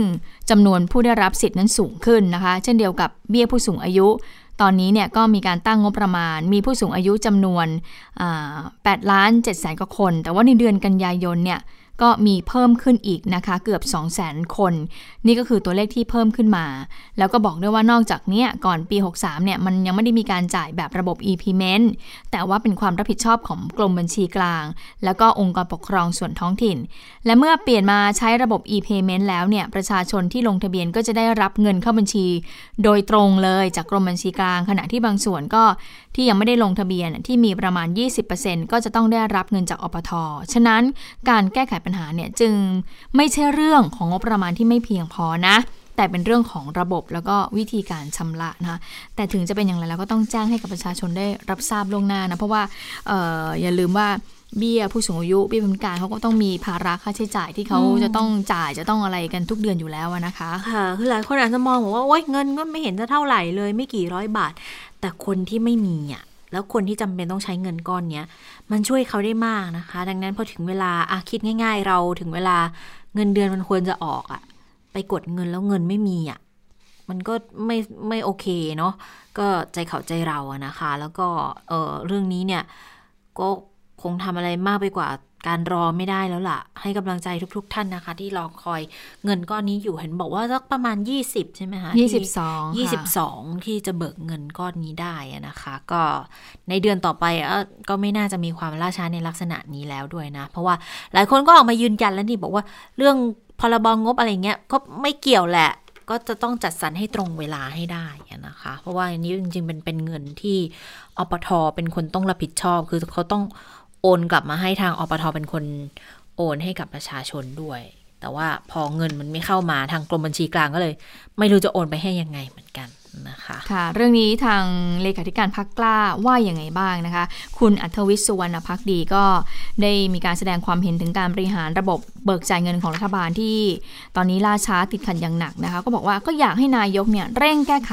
จำนวนผู้ได้รับสิทธิ์นั้นสูงขึ้นนะคะ เช่นเดียวกับเบี้ยผู้สูงอายุ ตอนนี้เนี่ยก็มีการตั้งงบประมาณ มีผู้สูงอายุจำนวน8ล้าน7แสนกว่าคน แต่ว่าในเดือนกันยายนเนี่ย ก็มีเพิ่มขึ้นอีกนะคะเกือบ 2 0 0 0 0 0 คน นี่ก็คือตัวเลขที่เพิ่มขึ้นมา แล้วก็บอกด้วยว่านอกจากนี้ก่อนปี 63 เนี่ยมันยังไม่ได้มีการจ่ายแบบระบบ e-payment แต่ว่าเป็นความรับผิดชอบของกรมบัญชีกลาง แล้วก็องค์กรปกครองส่วนท้องถิ่น และเมื่อเปลี่ยนมาใช้ระบบ e-payment แล้วเนี่ยประชาชนที่ลงทะเบียนก็จะได้รับเงินเข้าบัญชี โดยตรงเลยจากกรมบัญชีกลาง ขณะที่บางส่วนก็ที่ยังไม่ได้ลงทะเบียนที่มีประมาณ 20%ก็จะต้องได้รับเงินจากอปทฉะนั้นการแก้ไขปัญหาเนี่ยจึงไม่ใช่เรื่องของงบประมาณที่ไม่เพียงพอนะแต่เป็นเรื่องของระบบแล้วก็วิธีการชำระนะคะแต่ถึงจะเป็นอย่างไรแล้วก็ต้องแจ้งให้กับประชาชนได้รับทราบล่วงหน้านะ เพราะว่าอออย่าลืมว่าเบี้ยผู้สูงอายุเบี้ยพิการเขาก็ต้องมีภาระค่าใช้จ่ายที่เขาจะต้องจ่ายจะต้องอะไรกันทุกเดือนอยู่แล้วนะคะค่ะคือหลายคนอาจจะมองว่าโอ๊ยเงินก็ไม่เห็นจะเท่าไหร่เลย ไม่กี่ร้อยบาท แต่คนที่ไม่มีอะแล้วคนที่จำเป็นต้องใช้เงินก้อนเนี้ย มันช่วยเขาได้มากนะคะ ดังนั้นพอถึงเวลาอะคิดง่าย ๆ เราถึงเวลาเงินเดือนมันควรจะออกอะไปกดเงินแล้วเงินไม่มีอะมันก็ไม่ไม่โอเคเนาะก็ใจเขาใจเราอะนะคะ แล้วก็เออเรื่องนี้เนี่ยก็คงทำอะไรมากไปกว่า การรอไม่ได้แล้วล่ะ ให้กำลังใจทุก ๆ ท่านนะคะ ที่รอคอยเงินก้อนนี้อยู่เห็นบอกว่าสักประมาณ 20 ใช่ไหมคะ22 22ที่จะเบิกเงินก้อนนี้ได้นะคะ ก็ในเดือนต่อไปก็ไม่น่าจะมีความล่าช้าในลักษณะนี้แล้วด้วยนะ เพราะว่าหลายคนก็ออกมายืนยันแล้วนี่บอกว่าเรื่องพรบงงบอะไรเงี้ยก็ไม่เกี่ยวแหละก็จะต้องจัดสรรให้ตรงเวลาให้ได้นะคะ เพราะว่าอันนี้จริงๆเป็นเป็นเงินที่อปทเป็นคนต้องรับผิดชอบ คือเขาต้อง โอนกลับมาให้ทางอปทเป็นคนโอนให้กับประชาชนด้วย แต่ว่าพอเงินมันไม่เข้ามาทางกรมบัญชีกลางก็เลย ไม่รู้จะโอนไปให้ยังไงเหมือนกันนะคะค่ะเรื่องนี้ทางเลขาธิการพักกล้าว่าอย่างไงบ้างนะคะ คุณอัธวิศสุวรรณพักดีก็ได้มีการแสดงความเห็นถึงการบริหารระบบเบิกจ่ายเงินของรัฐบาลที่ ตอนนี้ล่าช้าติดขัดอย่างหนักนะคะ ก็บอกว่าก็อยากให้นายกเนี่ยเร่งแก้ไข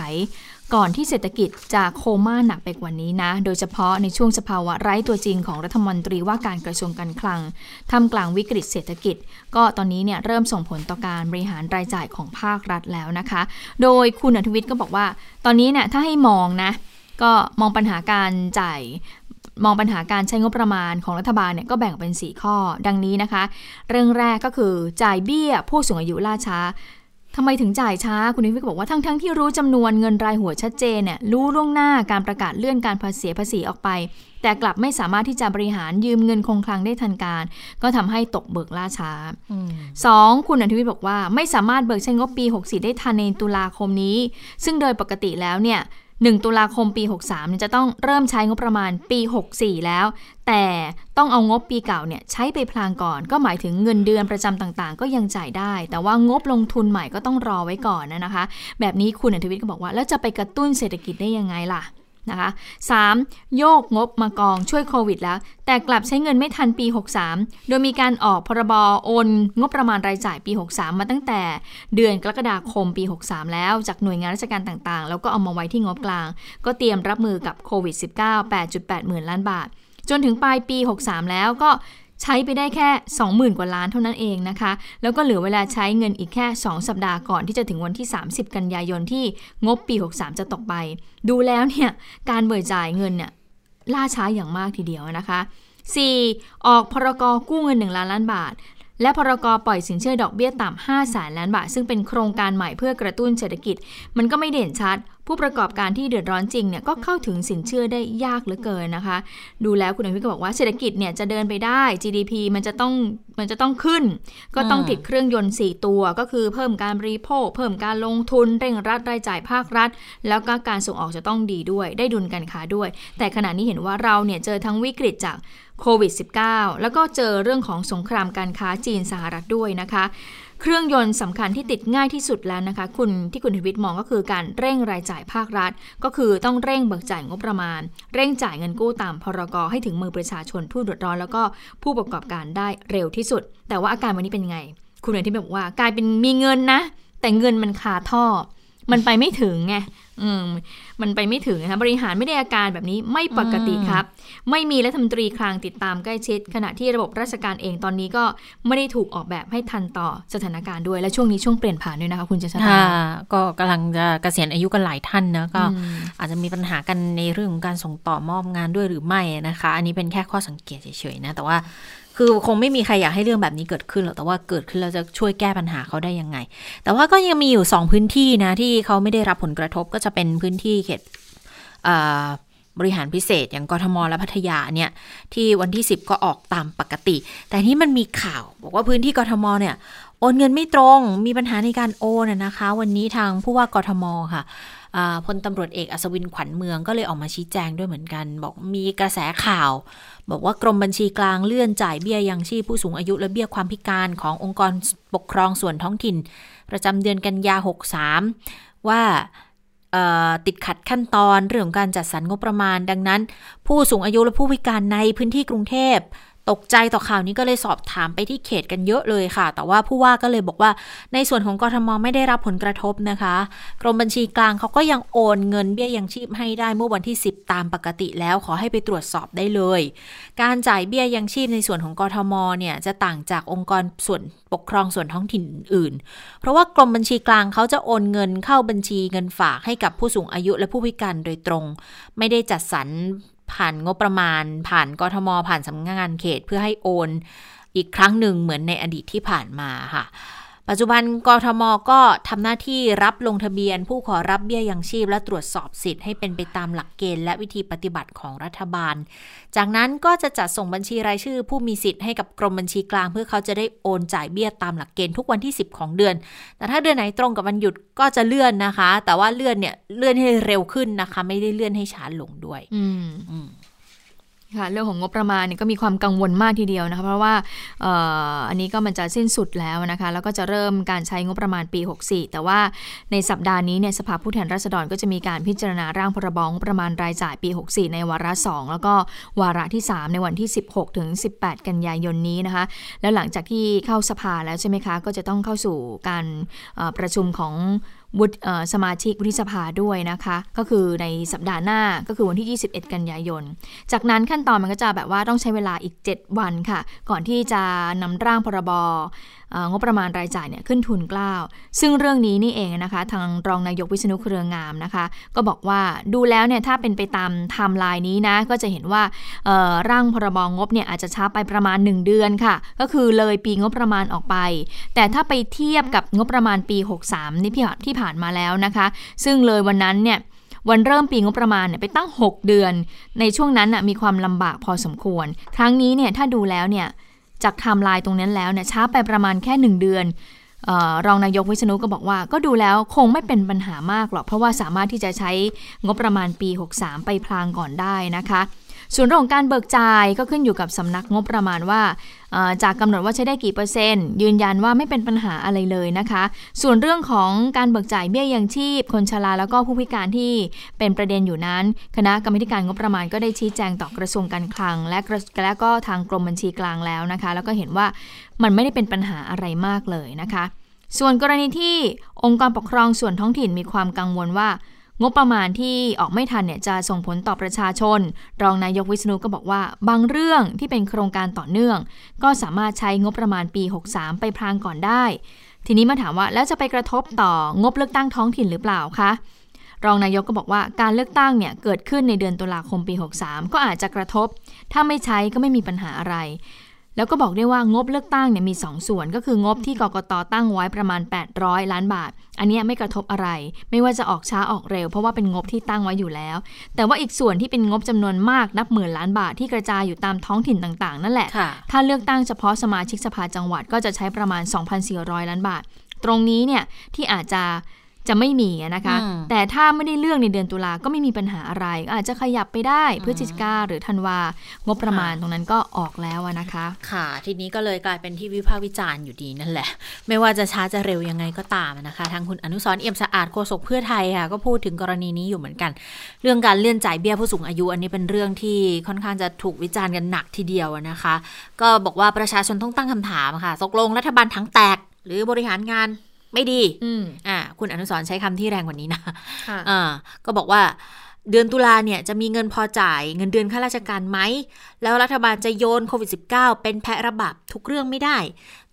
ก่อนที่เศรษฐกิจจะโคม่าหนักไปกว่านี้นะ โดยเฉพาะในช่วงสภาวะไร้ตัวจริงของรัฐมนตรีว่าการกระทรวงการคลังท่ามกลางวิกฤตเศรษฐกิจ ก็ตอนนี้เนี่ยเริ่มส่งผลต่อการบริหารรายจ่ายของภาครัฐแล้วนะคะ โดยคุณอนุวิทย์ก็บอกว่า ตอนนี้เนี่ยถ้าให้มองนะ ก็มองปัญหาการจ่ายมองปัญหาการใช้งบประมาณของรัฐบาลเนี่ยก็แบ่งเป็น 4 ข้อ ดังนี้นะคะ เรื่องแรกก็คือจ่ายเบี้ยผู้สูงอายุล่าช้า ทำไมถึงจ่ายช้า คุณนิวิทย์ก็บอกว่าทั้งๆทที่รู้จำนวนเงินรายหัวชัดเจนเนี่ยรู้ล่วงหน้าการประกาศเลื่อนการภาษีภาษีออกไป แต่กลับไม่สามารถที่จะบริหารยืมเงินคงคลังได้ทันการ ก็ทำให้ตกเบิกล่าช้า 2. คุณอนุวิทย์บอกว่าไม่สามารถเบิกใช้งบปี 64 ได้ทันในตุลาคมนี้ ซึ่งโดยปกติแล้วเนี่ย 1 ตุลาคมปี 63จะต้องเริ่มใช้งบประมาณปี 64 แล้ว แต่ต้องเอางบปีเก่าเนี่ยใช้ไปพลางก่อน ก็หมายถึงเงินเดือนประจำต่างๆ ก็ยังจ่ายได้ แต่ว่างบลงทุนใหม่ก็ต้องรอไว้ก่อนนะคะ แบบนี้คุณอนุวิทย์ก็บอกว่า แล้วจะไปกระตุ้นเศรษฐกิจได้ยังไงล่ะ นะคะ 3. โยกงบมากองช่วยโควิดแล้ว แต่กลับใช้เงินไม่ทันปี 63 โดยมีการออกพรบโอน งบประมาณรายจ่ายปี 63 มาตั้งแต่เดือนกรกฎาคมปี 63 แล้วจากหน่วยงานราชการต่างๆ แล้วก็เอามาไว้ที่งบกลาง ก็เตรียมรับมือกับโควิด -19 8.8 หมื่นล้านบาท จนถึงปลายปี 63 แล้วก็ ใช้ไปได้แค่ 20,000 กว่าล้านเท่านั้นเองนะคะ แล้วก็เหลือเวลาใช้เงินอีกแค่ 2 สัปดาห์ก่อนที่จะถึงวันที่ 30 กันยายนที่งบปี 63 จะตกไป ดูแล้วเนี่ยการเบิกจ่ายเงินเนี่ยล่าช้าอย่างมากทีเดียวนะคะ 4. ออกพรกกู้เงิน 1 ล้านล้านบาท และพรกปล่อยสินเชื่อดอกเบี้ยต่ำ5แสนล้านบาท ซึ่งเป็นโครงการใหม่เพื่อกระตุ้นเศรษฐกิจ มันก็ไม่เด่นชัด ผู้ประกอบการที่เดือดร้อนจริงเนี่ยก็เข้าถึงสินเชื่อได้ยากเหลือเกินนะคะ ดูแล้วคุณอภิก็บอกว่าเศรษฐกิจเนี่ยจะเดินไปได้ GDP มันจะต้องมันจะต้องขึ้น ก็ต้องติดเครื่องยนต์ 4 ตัว ก็คือเพิ่มการบริโภค เพิ่มการลงทุนเร่งรัดรายจ่ายภาครัฐ แล้วก็การส่งออกจะต้องดีด้วย ได้ดุลการค้าด้วย แต่ขณะนี้เห็นว่าเราเนี่ยเจอทั้งวิกฤตจากโควิด -19 แล้วก็เจอเรื่องของสงครามการค้าจีนสหรัฐด้วยนะคะ เครื่องยนต์สำคัญที่ติดง่ายที่สุดแล้วนะคะ คุณที่คุณทวิตมองก็คือการเร่งรายจ่ายภาครัฐ ก็คือต้องเร่งเบิกจ่ายงบประมาณ เร่งจ่ายเงินกู้ตามพรกให้ถึงมือประชาชนผู้เดือดร้อนแล้วก็ผู้ประกอบการได้เร็วที่สุด แต่ว่าอาการวันนี้เป็นไง คุณอธิบบอกว่ากลายเป็นมีเงินนะ แต่เงินมันคาท่อ มันไปไม่ถึงไง อืมมันไปไม่ถึงนะคะบริหารไม่ได้อาการแบบนี้ไม่ปกติครับ ไม่มีรัฐมนตรีคลังติดตามใกล้ชิด ขณะที่ระบบราชการเองตอนนี้ก็ไม่ได้ถูกออกแบบให้ทันต่อสถานการณ์ด้วย และช่วงนี้ช่วงเปลี่ยนผ่านด้วยนะคะคุณจะชาค่ะก็กำลังจะเกษียณอายุกันหลายท่านนะก็อืมอาจจะมีปัญหากันในเรื่องของการส่งต่อมอบงานด้วยหรือไม่นะคะ อันนี้เป็นแค่ข้อสังเกตเฉยๆนะแต่ว่า คือคงไม่มีใครอยากให้เรื่องแบบนี้เกิดขึ้นหรอกแต่ว่าเกิดขึ้นแล้วจะช่วยแก้ปัญหาเขาได้ยังไง แต่ว่าก็ยังมีอยู่สองพื้นที่นะที่เขาไม่ได้รับผลกระทบก็จะเป็นพื้นที่เขตบริหารพิเศษอย่างกทมและพัทยาเนี่ยที่วันที่ 10 ก็ออกตามปกติ แต่นี่มันมีข่าวบอกว่าพื้นที่กทมเนี่ยโอนเงินไม่ตรงมีปัญหาในการโอนนะคะ วันนี้ทางผู้ว่ากทมค่ะ พลตำรวจเอกอัศวินขวัญเมืองก็เลยออกมาชี้แจงด้วยเหมือนกัน บอกมีกระแสข่าว บอกว่ากรมบัญชีกลางเลื่อนจ่ายเบี้ยยังชีพผู้สูงอายุและเบี้ยความพิการขององค์กรปกครองส่วนท้องถิ่น ประจำเดือนกันยา 63 ว่าเอ่อติดขัดขั้นตอนเรื่องของการจัดสรรงบประมาณ ดังนั้น ผู้สูงอายุและผู้พิการในพื้นที่กรุงเทพ ตกใจต่อข่าวนี้ก็เลยสอบถามไปที่เขตกันเยอะเลยค่ะ แต่ว่าผู้ว่าก็เลยบอกว่าในส่วนของกทมไม่ได้รับผลกระทบนะคะ กรมบัญชีกลางเขาก็ยังโอนเงินเบี้ยยังชีพให้ได้เมื่อวันที่ 10 ตามปกติแล้วขอให้ไปตรวจสอบได้เลย การจ่ายเบี้ยยังชีพในส่วนของกทมเนี่ยจะต่างจากองค์กรส่วนปกครองส่วนท้องถิ่นอื่น เพราะว่ากรมบัญชีกลางเขาจะโอนเงินเข้าบัญชีเงินฝากให้กับผู้สูงอายุและผู้พิการโดยตรง ไม่ได้จัดสรรผ่านงบประมาณ ผ่านกทม ผ่านสำนักงานเขตเพื่อให้โอน อีกครั้งหนึ่งเหมือนในอดีตที่ผ่านมาค่ะ ปัจจุบันกทมก็ทำหน้าที่รับลงทะเบียน ผู้ขอรับเบี้ยยังชีพ และตรวจสอบสิทธิ์ให้เป็นไปตามหลักเกณฑ์และวิธีปฏิบัติของรัฐบาล จากนั้นก็จะจัดส่งบัญชีรายชื่อ ผู้มีสิทธิ์ให้กับกรมบัญชีกลาง เพื่อเขาจะได้โอนจ่ายเบี้ยตามหลักเกณฑ์ทุกวันที่ 10 ของเดือน แต่ถ้าเดือนไหนตรงกับวันหยุดก็จะเลื่อนนะคะ แต่ว่าเลื่อนเนี่ยเลื่อนให้เร็วขึ้นนะคะ ไม่ได้เลื่อนให้ช้าลงด้วย อืมอืม ค่ะเรื่องของงบประมาณเนี่ยก็มีความกังวลมากทีเดียวนะคะเพราะว่าอออันนี้ก็มันจะสิ้นสุดแล้วนะคะแล้วก็จะเริ่มการใช้งบประมาณปี 64 แต่ว่าในสัปดาห์นี้เนี่ยสภาผู้แทนราษฎรก็จะมีการพิจารณาร่างพรบงบประมาณรายจ่ายปี 64 ในวาระ 2 แล้วก็วาระที่ 3 ในวันที่ 16 ถึง 18 กันยายนนี้นะคะแล้วหลังจากที่เข้าสภาแล้วใช่ไหมคะก็จะต้องเข้าสู่การประชุมของ วุฒิสมาชิกวุฒิสภาด้วยนะคะ ก็คือในสัปดาห์หน้าก็คือวันที่ 21 กันยายน จากนั้นขั้นตอนมันก็จะแบบว่าต้องใช้เวลาอีก 7 วันค่ะ ก่อนที่จะนำร่างพรบ งบประมาณรายจ่ายเนี่ยขึ้นทุนกล้าว ซึ่งเรื่องนี้นี่เองนะคะ ทางรองนายกวิษณุเครืองามนะคะ ก็บอกว่าดูแล้วเนี่ยถ้าเป็นไปตามไทม์ไลน์นี้นะ ก็จะเห็นว่าร่างพรบงบเนี่ยอาจจะช้าไปประมาณ 1 เดือนค่ะ ก็คือเลยปีงบประมาณออกไป แต่ถ้าไปเทียบกับงบประมาณปี 63นี่ที่ผ่านมาแล้วนะคะ ซึ่งเลยวันนั้นเนี่ยวันเริ่มปีงบประมาณเนี่ยไปตั้ง 6 เดือน ในช่วงนั้นนะมีความลำบากพอสมควร ครั้งนี้เนี่ยถ้าดูแล้วเนี่ย จากไทม์ไลน์ตรงนั้นแล้วเนี่ยช้าไปประมาณแค่ 1 เดือนออรองนายกวิษณุก็บอกว่า ก็ดูแล้วคงไม่เป็นปัญหามากหรอก เพราะว่าสามารถที่จะใช้งบประมาณปี 63 ไปพลางก่อนได้นะคะ ส่วนเรื่องของการเบิกจ่ายก็ขึ้นอยู่กับสำนักงบประมาณว่าจากกำหนดว่าใช้ได้กี่เปอร์เซ็นต์ยืนยันว่าไม่เป็นปัญหาอะไรเลยนะคะ ส่วนเรื่องของการเบิกจ่ายเบี้ยยังชีพ คนชราแล้วก็ผู้พิการที่เป็นประเด็นอยู่นั้น คณะกรรมธิการงบประมาณก็ได้ชี้แจงต่อกระทรวงการคลัง และกระและก็ทางกรมบัญชีกลางแล้วนะคะ แล้วก็เห็นว่ามันไม่ได้เป็นปัญหาอะไรมากเลยนะคะ ส่วนกรณีที่องค์กรปกครองส่วนท้องถิ่นมีความกังวลว่า งบประมาณที่ออกไม่ทันเนี่ยจะส่งผลต่อประชาชน รองนายกวิษณุก็บอกว่า บางเรื่องที่เป็นโครงการต่อเนื่อง ก็สามารถใช้งบประมาณปี 63 ไปพรางก่อนได้ ทีนี้มาถามว่าแล้วจะไปกระทบต่องบเลือกตั้งท้องถิ่นหรือเปล่าคะรองนายกก็บอกว่าการเลือกตั้งเนี่ยเกิดขึ้นในเดือนตุลาคมปี 63 ก็อาจจะกระทบ ถ้าไม่ใช้ก็ไม่มีปัญหาอะไร แล้วก็บอกได้ว่างบเลือกตั้งเนี่ยมี 2 ส่วนก็คืองบที่กกตตั้งไว้ประมาณ 800 ล้านบาท อันเนี้ยไม่กระทบอะไร ไม่ว่าจะออกช้าออกเร็ว เพราะว่าเป็นงบที่ตั้งไว้อยู่แล้ว แต่ว่าอีกส่วนที่เป็นงบจำนวนมากนับหมื่นล้านบาทที่กระจายอยู่ตามท้องถิ่นต่างๆ นั่นแหละค่ะถ้าเลือกตั้งเฉพาะสมาชิกสภาจังหวัดก็จะใช้ประมาณ 2,400 ล้านบาท ตรงนี้เนี่ยที่อาจจะ จะไม่มีอะนะคะอืมแต่ถ้าไม่ได้เลือกในเดือนตุลาก็ไม่มีปัญหาอะไร อาจจะขยับไปได้พฤศจิกาหรือธันวางบประมาณตรงนั้นก็ออกแล้วอะนะคะ ค่ะ ทีนี้ก็เลยกลายเป็นที่วิพากษ์วิจารณ์อยู่ดีนั่นแหละ ไม่ว่าจะช้าจะเร็วยังไงก็ตามนะคะ ทางคุณอนุสรณ์เอี่ยมสะอาดโฆษกเพื่อไทยค่ะก็พูดถึงกรณีนี้อยู่เหมือนกัน เรื่องการเลื่อนจ่ายเบี้ยผู้สูงอายุ อันนี้เป็นเรื่องที่ค่อนข้างจะถูกวิจารณ์กันหนักทีเดียวอะนะคะ ก็บอกว่าประชาชนต้องตั้งคำถามค่ะตกลงรัฐบาลทั้งแตกหรือบริหารงาน ไม่ดีอืมอ่าคุณอนุสรณ์ใช้คำที่แรงกว่านี้นะค่ะอ่าก็บอกว่าเดือนตุลาเนี่ยจะมีเงินพอจ่ายเงินเดือนข้าราชการไหม แล้วรัฐบาลจะโยนโควิด -19 เป็นแพะระบาดทุกเรื่องไม่ได้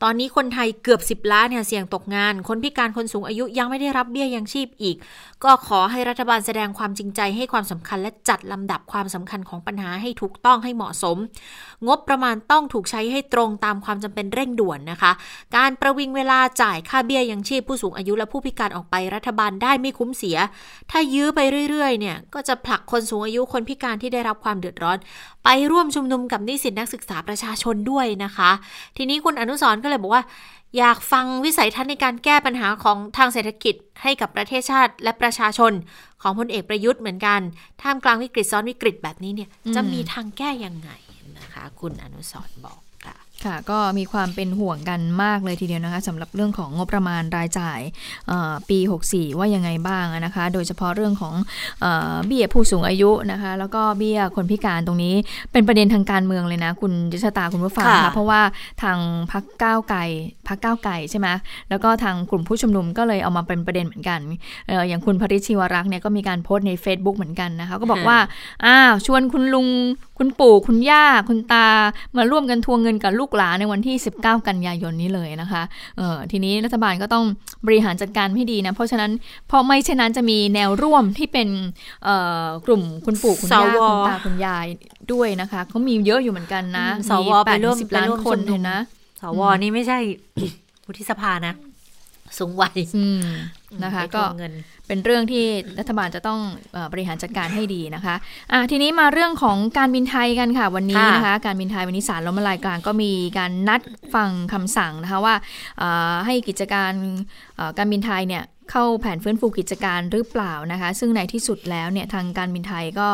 ตอนนี้คนไทยเกือบ 10 ล้านเนี่ยเสี่ยงตกงาน คนพิการคนสูงอายุยังไม่ได้รับเบี้ยยังชีพอีก ก็ขอให้รัฐบาลแสดงความจริงใจให้ความสำคัญและจัดลำดับความสำคัญของปัญหาให้ถูกต้องให้เหมาะสม งบประมาณต้องถูกใช้ให้ตรงตามความจำเป็นเร่งด่วนนะคะ การประวิงเวลาจ่ายค่าเบี้ยยังชีพผู้สูงอายุและผู้พิการออกไปรัฐบาลได้ไม่คุ้มเสีย ถ้ายื้อไปเรื่อยๆเนี่ยก็จะผลักคนสูงอายุคนพิการที่ได้รับความเดือดร้อน ไปร่วมชุมนุมกับนิสิตนักศึกษาประชาชนด้วยนะคะ ทีนี้คุณอนุสรก็เลยบอกว่า อยากฟังวิสัยทัศน์ในการแก้ปัญหาของทางเศรษฐกิจให้กับประเทศชาติและประชาชนของพลเอกประยุทธ์เหมือนกัน ท่ามกลางวิกฤตซ้อนวิกฤตแบบนี้เนี่ยจะมีทางแก้ยังไงนะคะ คุณอนุสรบอก ค่ะค่ะก็มีความเป็นห่วงกันมากเลยทีเดียวนะคะสำหรับเรื่องของงบประมาณรายจ่ายเอ่อปี 64 ว่ายังไงบ้างนะคะ โดยเฉพาะเรื่องของเออเบี้ยผู้สูงอายุนะคะ แล้วก็เบี้ยคนพิการตรงนี้เป็นประเด็นทางการเมืองเลยนะคุณยศตาคุณผู้ฟังค่ะค่ะเพราะว่าทางพักก้าวไกลพักก้าวไกลใช่ไหมแล้วก็ทางกลุ่มผู้ชุมนุมก็เลยเอามาเป็นประเด็นเหมือนกันเอออย่างคุณพริชชีวรักษ์เนี่ยก็มีการโพสต์ใน Facebook เหมือนกันนะคะก็บอกว่าอ้าวชวนคุณลุง คุณปู่คุณย่าคุณตามาร่วมกันทวงเงินกับลูกหลานในวันที่ 19 กันยายนนี้เลยนะคะเออทีนี้รัฐบาลก็ต้องบริหารจัดการให้ดีนะ เพราะฉะนั้นเพราะไม่เช่นนั้นจะมีแนวร่วมที่เป็นเอ่อกลุ่มคุณปู่คุณย่าสวคุณตาคุณยายด้วยนะคะเขามีเยอะอยู่เหมือนกันนะอืมสวไปร่วมสิบไปล้านร่วมคนชุมนุมเลยนะสวนี่ไม่ใช่วุฒิสภานะ สูงวัยอืม นะคะไปทก็วงเงินเป็นเรื่องที่รัฐบาลจะต้องเอ่อบริหารจัดการให้ดีนะคะอะทีนี้มาเรื่องของการบินไทยกันค่ะ วันนี้ค่ะนะคะ การบินไทยวันนี้ศาลล้มละลายกลางก็มีการนัดฟังคำสั่งนะคะว่าเอ่อให้กิจการเอ่อการบินไทยเนี่ย เข้าแผนฟื้นฟูกิจการหรือเปล่านะคะ ซึ่งในที่สุดแล้วเนี่ยทางการบินไทยก็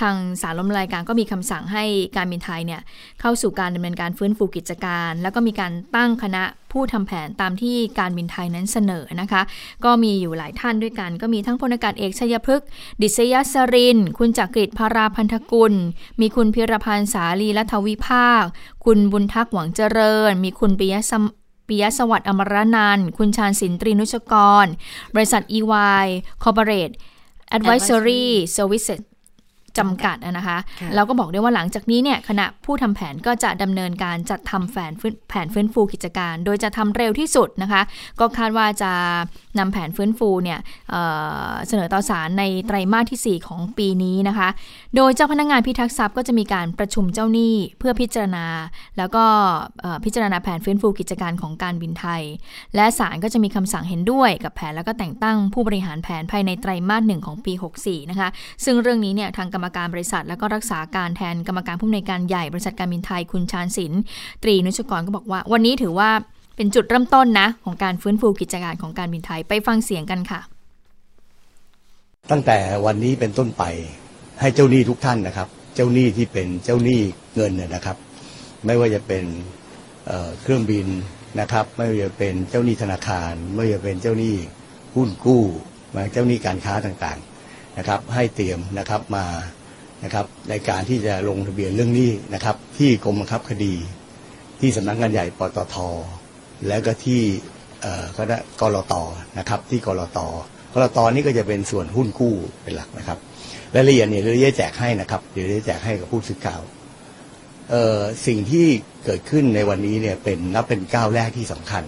ทางศาลล้มละลายกางก็มีคำสั่งให้การบินไทยเนี่ยเข้าสู่การดำเนินการฟื้นฟูกิจการ แล้วก็มีการตั้งคณะผู้ทำแผนตามที่การบินไทยนั้นเสนอนะคะ ก็มีอยู่หลายท่านด้วยกัน ก็มีทั้งพลอากาศเอกชัยพฤกษ์ดิษยสริน คุณจักริดพาราพันธกุล มีคุณพิรพันธ์สาลีรัฐวิภาค คุณบุญทักษ์หวังเจริญ มีคุณปิยะสม ปิยสวัสดิ์อมรนันคุณชาญสินตรีนุชกร บริษัท EY Corporate Advisory Services จำกัดอะนะคะค่ะแล้วก็บอกด้วยว่าหลังจากนี้เนี่ยคณะผู้ทำแผนก็จะดำเนินการจัดทำแผนฟื้นแผนฟื้นฟูกิจการ โดยจะทำเร็วที่สุดนะคะ ก็คาดว่าจะนำแผนฟื้นฟูเนี่ยเอ่อเสนอต่อศาลในไตรมาสที่ 4 ของปีนี้นะคะ โดยเจ้าพนักงานพิทักษ์ทรัพย์ก็จะมีการประชุมเจ้าหนี้เพื่อพิจารณา แล้วก็เอ่อพิจารณาแผนฟื้นฟูกิจการของการบินไทย และศาลก็จะมีคำสั่งเห็นด้วยกับแผนแล้วก็แต่งตั้งผู้บริหารแผนภายในไตรมาสหนึ่งของปี 64 นะคะ ซึ่งเรื่องนี้เนี่ยทางกรรมการบริษัท แล้วก็รักษาการแทนกรรมการผู้อำนวยการใหญ่บริษัทการบินไทยคุณชาญศิลป์ตรีนุชกรก็บอกว่า วันนี้ถือว่าเป็นจุดเริ่มต้นนะ ของการฟื้นฟูกิจการของการบินไทยไปฟังเสียงกันค่ะ ตั้งแต่วันนี้เป็นต้นไปให้เจ้าหนี้ทุกท่านนะครับ เจ้าหนี้ที่เป็นเจ้าหนี้เงินเนี่ยนะครับ ไม่ว่าจะเป็นเเครื่องบินนะครับ ไม่ว่าจะเป็นเจ้าหนี้ธนาคาร ไม่ว่าจะเป็นเจ้าหนี้หุ้นกู้มาเจ้าหนี้การค้าต่างๆนะครับ ให้เตรียมนะครับมา นะครับในการที่จะลงทะเบียนเรื่องนี้นะครับ ที่กรมบังคับคดี ที่สำนักงานใหญ่ปตท แล้วก็ที่เอ่อคณะกรตนะครับที่กรตกรตนี่ก็จะเป็นส่วนหุ้นกู้เป็นหลักนะครับรายละเอียดเนี่ยเราจะแจกให้นะครับเดี๋ยวจะแจกให้กับผู้สื่อข่าวสิ่งที่เกิดขึ้นในวันนี้เนี่ยเป็นนับเป็นก้าวแรกที่สำคัญ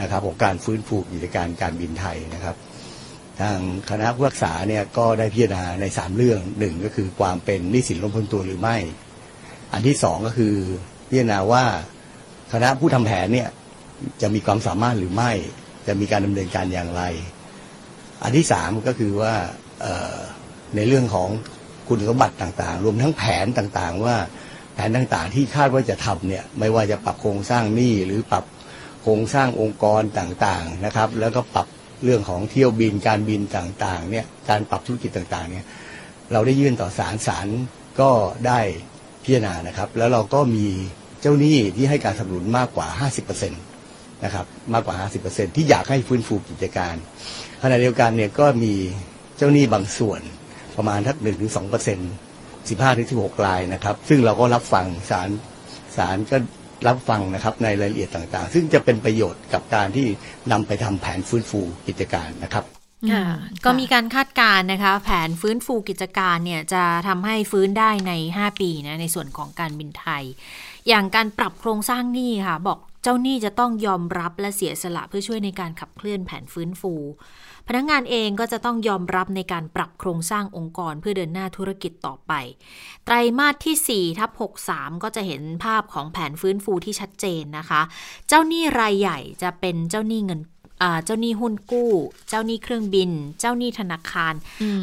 นะครับของการฟื้นฟูกิจการการบินไทยนะครับ ทางคณะผู้รักษาเนี่ยก็ได้พิจารณาในสามเรื่องหนึ่งก็คือความเป็นนี้สินล้มพ้นตัวหรือไม่ อันที่สองก็คือพิจารณาว่าคณะผู้ทำแผนเนี่ยจะมีความสามารถหรือไม่ จะมีการดำเนินการอย่างไร อันที่สามก็คือว่าในเรื่องของคุณสมบัติต่างๆ รวมทั้งแผนต่างๆ ว่าแผนต่างๆ ที่คาดว่าจะทำเนี่ยไม่ว่าจะปรับโครงสร้างหนี้หรือปรับโครงสร้างองค์กรต่างๆนะครับ แล้วก็ปรับ เรื่องของเที่ยวบินการบินต่างๆเนี่ยการปรับธุรกิจต่างๆเนี่ยเราได้ยื่นต่อศาลศาลก็ได้พิจารณานะครับ แล้วเราก็มีเจ้าหนี้ที่ให้การสนับสนุนมากกว่า 50%นะครับมากกว่า 50%ที่อยากให้ฟื้นฟูกิจการขณะเดียวกันเนี่ยก็มีเจ้าหนี้บางส่วนประมาณทักหนึ่งถึงสองเปอร์เซ็นต์สิบห้าถึงสิบหกรายนะครับ ซึ่งเราก็รับฟังศาลศาลก็ รับฟังนะครับในรายละเอียดต่างๆ ซึ่งจะเป็นประโยชน์กับการที่นำไปทำแผนฟื้นฟูกิจการนะครับค่ะอืมก็ค่ะมีการคาดการณ์นะคะ แผนฟื้นฟูกิจการเนี่ยจะทำให้ฟื้นได้ใน 5 ปีนะในส่วนของการบินไทย อย่างการปรับโครงสร้างหนี้ค่ะ บอกเจ้าหนี้จะต้องยอมรับและเสียสละเพื่อช่วยในการขับเคลื่อนแผนฟื้นฟู พนักงานเองก็จะต้องยอมรับในการปรับโครงสร้างองค์กรเพื่อเดินหน้าธุรกิจต่อไป ไตรมาสที่4ทับ63 ก็จะเห็นภาพของแผนฟื้นฟูที่ชัดเจนนะคะ เจ้าหนี้รายใหญ่จะเป็นเจ้าหนี้เงิน เจ้าหนี้หุ้นกู้ เจ้าหนี้เครื่องบิน เจ้าหนี้ธนาคาร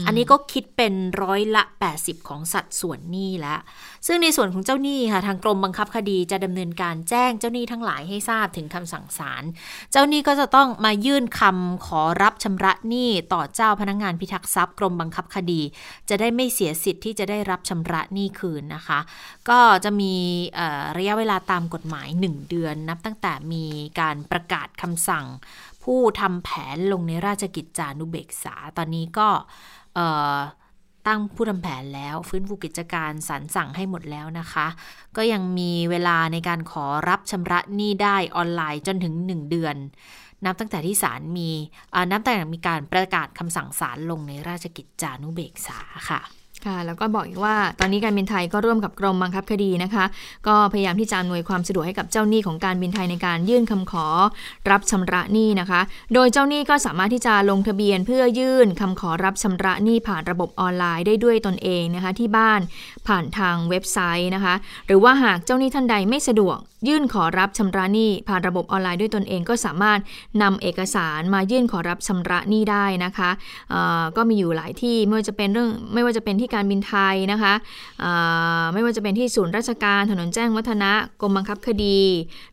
อันนี้ก็คิดเป็นร้อยละ 80 ของสัดส่วนหนี้แล้วซึ่งในส่วนของเจ้าหนี้ค่ะทางกรมบังคับคดีจะดำเนินการแจ้งเจ้าหนี้ทั้งหลายให้ทราบถึงคำสั่งศาลเจ้าหนี้ก็จะต้องมายื่นคำขอรับชำระหนี้ต่อเจ้าพนักงานพิทักษ์ทรัพย์กรมบังคับคดี จะได้ไม่เสียสิทธิ์ที่จะได้รับชำระหนี้คืนนะคะ ก็จะมีเอ่อระยะเวลาตามกฎหมาย 1 เดือน นับตั้งแต่มีการประกาศคำสั่งผู้ทำแผนลงในราชกิจจานุเบกษา ตอนนี้ก็ตั้งผู้ทำแผนแล้ว ฟื้นฟูกิจการสรรสั่งให้หมดแล้วนะคะ ก็ยังมีเวลาในการขอรับชำระหนี้ได้ออนไลน์จนถึง 1 เดือน นับตั้งแต่ที่ศาลมีนับตั้งแต่มีการประกาศคำสั่งศาลลงในราชกิจจานุเบกษาค่ะ ค่ะแล้วก็บอกอีกว่าตอนนี้การบินไทยก็ร่วมกับกรมบังคับคดีนะคะ ก็พยายามที่จะอำนวยความสะดวกให้กับเจ้าหนี้ของการบินไทยในการยื่นคำขอรับชำระหนี้นะคะ โดยเจ้าหนี้ก็สามารถที่จะลงทะเบียนเพื่อยื่นคำขอรับชำระหนี้ผ่านระบบออนไลน์ได้ด้วยตนเองนะคะที่บ้านผ่านทางเว็บไซต์นะคะ หรือว่าหากเจ้าหนี้ท่านใดไม่สะดวก ยื่นขอรับชำระหนี้ผ่านระบบออนไลน์ด้วยตนเองก็สามารถนำเอกสารมายื่นขอรับชำระหนี้ได้นะคะก็มีอยู่หลายที่ไม่ว่าจะเป็นเรื่องไม่ว่าจะเป็นที่การบินไทยนะคะไม่ว่าจะเป็นที่ศูนย์ราชการถนนแจ้งวัฒนะกรมบังคับคดี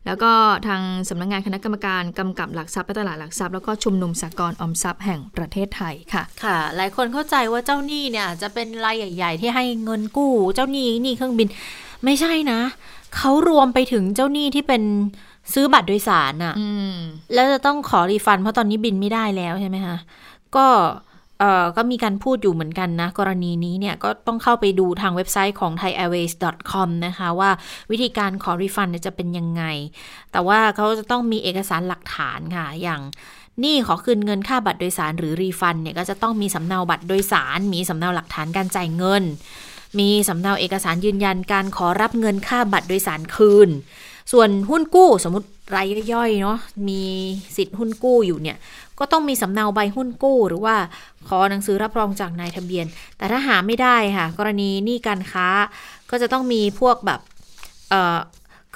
แล้วก็ทางสำนักงงานคณะกรรมการกำกับหลักทรัพย์และตลาดหลักทรัพย์แล้วก็ชุมนุมสากลออมทรัพย์แห่งประเทศไทยค่ะค่ะ หลายคนเข้าใจว่าเจ้าหนี้เนี่ยจะเป็นรายใหญ่ ๆ ที่ให้เงินกู้ เจ้าหนี้หนี้เครื่องบินไม่ใช่นะเขารวมไปถึงเจ้าหนี้ที่เป็นซื้อบัตรโดยสารอะ่ะแล้วจะต้องขอ refund เพราะตอนนี้บินไม่ได้แล้วใช่ไหมคะก็ เอ่อก็มีการพูดอยู่เหมือนกันนะ กรณีนี้เนี่ย ก็ต้องเข้าไปดูทางเว็บไซต์ของ thaiairways.com นะคะ ว่าวิธีการขอ refund จะเป็นยังไง แต่ว่าเขาจะต้องมีเอกสารหลักฐานค่ะ อย่างนี่ขอคืนเงินค่าบัตรโดยสารหรือ refund เนี่ย ก็จะต้องมีสำเนาบัตรโดยสาร มีสำเนาหลักฐานการจ่ายเงิน มีสำเนาเอกสารยืนยันการขอรับเงินค่าบัตรโดยสารคืน ส่วนหุ้นกู้สมมติรายย่อยเนาะมีสิทธิ์หุ้นกู้อยู่เนี่ย ก็ต้องมีสำเนาใบหุ้นกู้ หรือว่าขอหนังสือรับรองจากนายทะเบียน แต่ถ้าหาไม่ได้ค่ะ กรณีหนี้การค้าก็จะต้องมีพวกแบบเอ่อ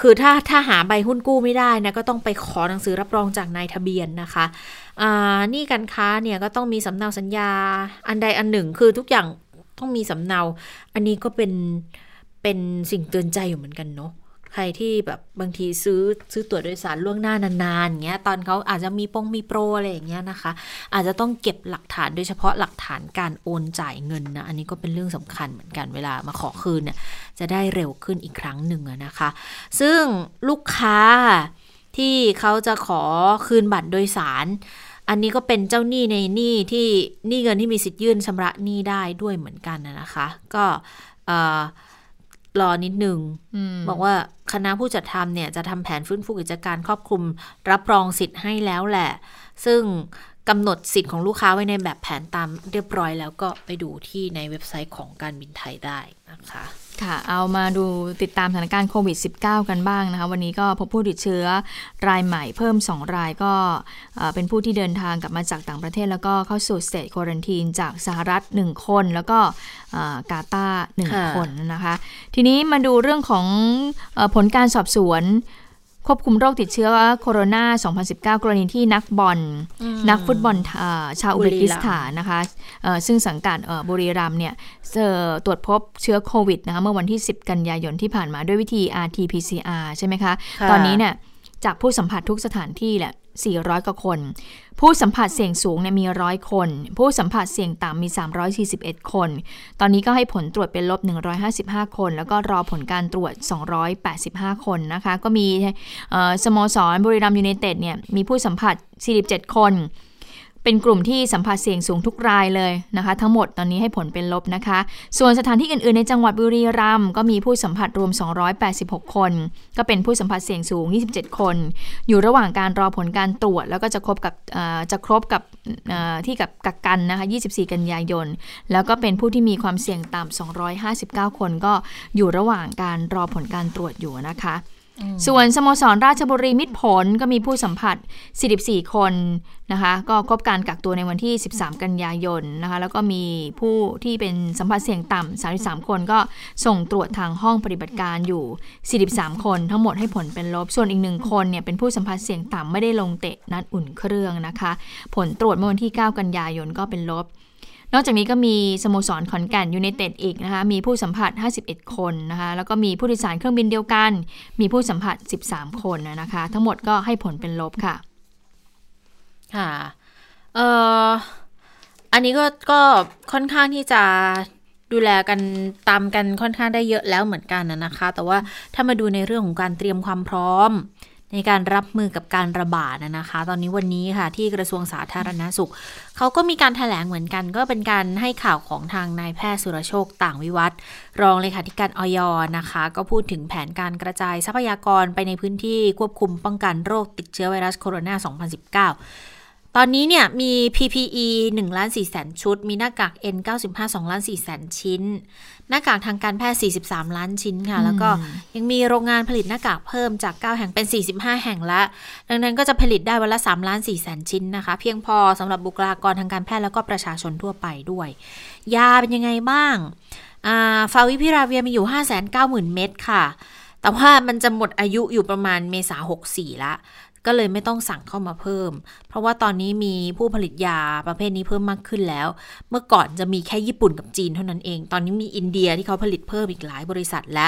คือถ้าถ้าหาใบหุ้นกู้ไม่ได้นะก็ต้องไปขอหนังสือรับรองจากนายทะเบียนนะคะนี่การค้าเนี่ยก็ต้องมีสำเนาสัญญาอันใดอันหนึ่ง คือทุกอย่างต้องมีสำเนา อันนี้ก็เป็นเป็นสิ่งเตือนใจอยู่เหมือนกันเนาะ ใครที่แบบบางทีซื้อซื้อตั๋วโดยสารล่วงหน้านานๆอย่างเงี้ยตอนเขาอาจจะมีปงมีโปรอะไรอย่างเงี้ยนะคะ อาจจะต้องเก็บหลักฐานโดยเฉพาะหลักฐานการโอนจ่ายเงินนะอันนี้ก็เป็นเรื่องสำคัญเหมือนกันเวลามาขอคืนเนี่ยจะได้เร็วขึ้นอีกครั้งหนึ่งนะคะ ซึ่งลูกค้าที่เขาจะขอคืนบัตรโดยสาร อันนี้ก็เป็นเจ้าหนี้ในหนี้ที่หนี้เงินที่มีสิทธิ์ยื่นชำระหนี้ได้ด้วยเหมือนกันนะคะ ก็รอนิดหนึ่งบอกว่า คณะผู้จัดทำเนี่ยจะทำแผนฟื้นฟูกิจการครอบคลุม รับรองสิทธิ์ให้แล้วแหละ ซึ่งกำหนดสิทธิ์ของลูกค้าไว้ในแบบแผนตามเรียบร้อยแล้วก็ไปดูที่ในเว็บไซต์ของการบินไทยได้นะคะ ค่ะ เอามาดูติดตามสถานการณ์โควิด -19 กันบ้างนะคะ วันนี้ก็พบผู้ติดเชื้อรายใหม่เพิ่ม 2 รายก็เป็นผู้ที่เดินทางกลับมาจากต่างประเทศ แล้วก็เข้าสู่สเตจควอนตีนจากสหรัฐ 1 คน แล้วก็กาตาร์1คนนะคะ ทีนี้มาดูเรื่องของผลการสอบสวน ควบคุมโรคติดเชื้อโคโรนา 2019 กรณีที่นักบอล นักฟุตบอลชาวอุซเบกิสถานนะคะซึ่งสังกัดบุรีรัมเนี่ยตรวจพบเชื้อโควิดนะคะเมื่อวันที่ 10 กันยายนที่ผ่านมาด้วยวิธี RT-PCR ใช่ไหมคะ ตอนนี้เนี่ย จากผู้สัมผัสทุกสถานที่แหละ 400 กว่าคน ผู้สัมผัสเสี่ยงสูงเนี่ยมีร้อยคน ผู้สัมผัสเสี่ยงต่ำมี 341 คน ตอนนี้ก็ให้ผลตรวจเป็นลบ 155 คน แล้วก็รอผลการตรวจ 285 คนนะคะ ก็มีสโมสรบุรีรัมยูเนเต็ดเนี่ยมีผู้สัมผัส 47 คน เป็นกลุ่มที่สัมผัสเสี่ยงสูงทุกรายเลยนะคะ ทั้งหมดตอนนี้ให้ผลเป็นลบนะคะ ส่วนสถานที่อื่น ๆ ในจังหวัดบุรีรัมย์ก็มีผู้สัมผัสรวม 286 คน ก็เป็นผู้สัมผัสเสี่ยงสูง 27 คน อยู่ระหว่างการรอผลการตรวจ แล้วก็จะครบกับจะครบกับที่กับกักกันนะคะ 24 กันยายน แล้วก็เป็นผู้ที่มีความเสี่ยงต่ำ259 คนก็อยู่ระหว่างการรอผลการตรวจอยู่นะคะ ส่วนสโมสรราชบุรีมิตรผลก็มีผู้สัมผัส 44 คนนะคะก็ครบการกักตัวในวันที่ 13 กันยายนนะคะแล้วก็มีผู้ที่เป็นสัมผัสเสี่ยงต่ำ 33 คนก็ส่งตรวจทางห้องปฏิบัติการอยู่ 43 คนทั้งหมดให้ผลเป็นลบ ส่วนอีกหนึ่งคนเนี่ยเป็นผู้สัมผัสเสี่ยงต่ำไม่ได้ลงเตะนัดอุ่นเครื่องนะคะ ผลตรวจเมื่อวันที่ 9 กันยายนก็เป็นลบ นอกจากนี้ก็มีสโมสรขอนแก่นยูไนเต็ดอีกนะคะ มีผู้สัมผัส 51 คนนะคะ แล้วก็มีผู้โดยสารเครื่องบินเดียวกัน มีผู้สัมผัส 13 คนนะคะ ทั้งหมดก็ให้ผลเป็นลบค่ะ ค่ะ เอ่อ อันนี้ก็ ก็ค่อนข้างที่จะดูแลกันตามกันค่อนข้างได้เยอะแล้วเหมือนกันนะคะ แต่ว่าถ้ามาดูในเรื่องของการเตรียมความพร้อม ในการรับมือกับการระบาดนะคะ ตอนนี้วันนี้ค่ะ ที่กระทรวงสาธารณาสุข เขาก็มีการถแถลงเหมือนกัน ก็เป็นการให้ข่าวของทางนายแพทย์สุรโชคต่างวิวัฒรองเลขาธิการออยนะคะ ก็พูดถึงแผนการกระจายทรัพยากรไปในพื้นที่ควบคุมป้องกันโรคติดเชื้อไวรัสโคโรนา 2019 ตอนนี้เนี่ยมี PPE 1ล้าน4แสนชุด มีหน้ากาก N95 2ล้าน4แสนชิ้น หน้ากากทางการแพทย์ 43 ล้านชิ้นค่ะ แล้วก็ยังมีโรงงานผลิตหน้ากากเพิ่มจาก 9 แห่งเป็น 45 แห่งละ ดังนั้นก็จะผลิตได้วันละ3ล้าน4แสนชิ้นนะคะ เพียงพอสำหรับบุคลากรทางการแพทย์แล้วก็ประชาชนทั่วไปด้วย ยาเป็นยังไงบ้างฟาวิพิราเวียมีอยู่ 590,000 เม็ดค่ะแต่ว่ามันจะหมดอายุอยู่ประมาณเมษา64ละ ก็เลยไม่ต้องสั่งเข้ามาเพิ่ม เพราะว่าตอนนี้มีผู้ผลิตยาประเภทนี้เพิ่มมากขึ้นแล้ว เมื่อก่อนจะมีแค่ญี่ปุ่นกับจีนเท่านั้นเอง ตอนนี้มีอินเดียที่เขาผลิตเพิ่มอีกหลายบริษัทและ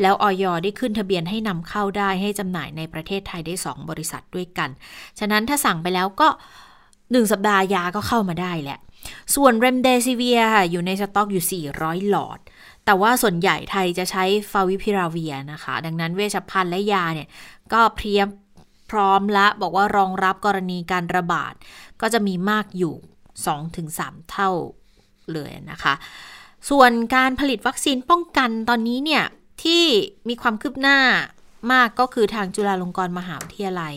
แล้วออยได้ขึ้นทะเบียนให้นำเข้าได้ให้จำหน่ายในประเทศไทยได้ 2 บริษัทด้วยกัน ฉะนั้นถ้าสั่งไปแล้วก็ 1 สัปดาห์ยาก็เข้ามาได้แหละ ส่วนเรมเดซิเวียค่ะอยู่ในสต็อกอยู่ 400 หลอดแต่ว่าส่วนใหญ่ไทยจะใช้ฟาวิพิราเวียนะคะ ดังนั้นเวชภัณฑ์และยาเนี่ย ก็เพียม พร้อมและบอกว่ารองรับกรณีการระบาด ก็จะมีมากอยู่ 2-3 เท่าเลยนะคะ ส่วนการผลิตวัคซีนป้องกันตอนนี้เนี่ย ที่มีความคืบหน้ามากก็คือทางจุฬาลงกรณ์มหาวิทยาลัย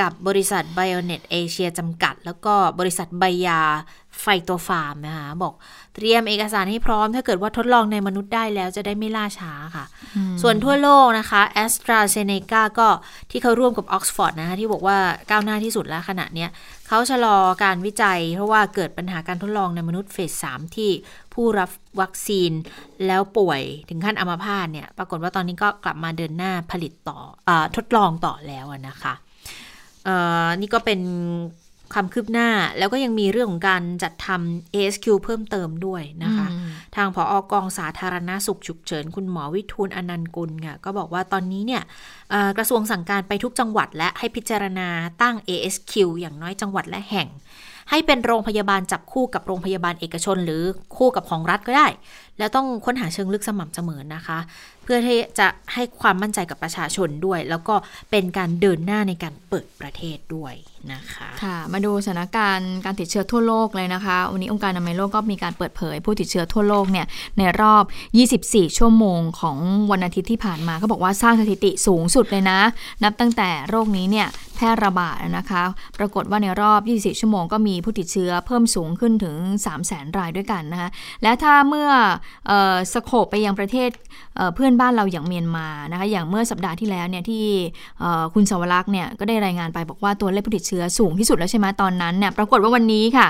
กับบริษัท Bionet Asia จำกัด แล้วก็บริษัทไบยาไฟโตฟาร์มนะคะบอก เตรียมเอกสารให้พร้อม ถ้าเกิดว่าทดลองในมนุษย์ได้แล้วจะได้ไม่ล่าช้าค่ะ ส่วนทั่วโลกนะคะ a s t r a z เซ e c a ก็ที่เขาร่วมกับออกซฟอร์ดนะคะที่บอกว่าก้าวหน้าที่สุดแล้วขณะนี้เขาชะลอการวิจัย เพราะว่าเกิดปัญหาการทดลองในมนุษย์เฟส 3 ที่ผู้รับวัคซีนแล้วป่วยถึงขั้นอัมพาตเนี่ยปรากฏว่าตอนนี้ก็กลับมาเดินหน้าผลิตต่ออทดลองต่อแล้วนะคะนี่ก็เป็น ความคืบหน้าแล้วก็ยังมีเรื่องของการจัดทำ ASQ เพิ่มเติมด้วยนะคะ ทางผออกองสาธารณาสุขฉุกเฉิน คุณหมอวิทูลอนันต์กุลค่ะก็บอกว่าตอนนี้เนี่ยกระทรวงสั่งการไปทุกจังหวัด และให้พิจารณาตั้ง ASQ อย่างน้อยจังหวัดและแห่ง ให้เป็นโรงพยาบาลจับคู่กับโรงพยาบาลเอกชน หรือคู่กับของรัฐก็ได้ แล้วต้องค้นหาเชิงลึกสม่ำเสมอนะคะ เพื่อที่จะให้ความมั่นใจกับประชาชนด้วย แล้วก็เป็นการเดินหน้าในการเปิดประเทศด้วย นะคะค่ะมาดูสถานการณ์การติดเชื้อทั่วโลกเลยนะคะ วันนี้องค์การอนามัยโลกก็มีการเปิดเผย ผู้ติดเชื้อทั่วโลกเนี่ยในรอบ 24 ชั่วโมงของวันอาทิตย์ที่ผ่านมาเขาบอกว่าสร้างสถิติสูงสุดเลยนะ นับตั้งแต่โรคนี้เนี่ยแพร่ระบาดนะคะ ปรากฏว่าในรอบ 24 ชั่วโมงก็มีผู้ติดเชื้อเพิ่มสูงขึ้นถึง 3 0 0แสนรายด้วยกันนะคะและถ้าเมื่อออสโคปไปยังประเทศเเพื่อนบ้านเราอย่างเมียนมานะคะอย่างเมื่อสัปดาห์ที่แล้วเนี่ยที่คุณสวรักษ์เนี่ยก็ได้รายงานไปบอกว่าตัวเลขผู้ติดชื้อสูงที่สุดแล้วใช่ไหมตอนนั้นเนี่ยปรากฏว่าวันนี้ค่ะ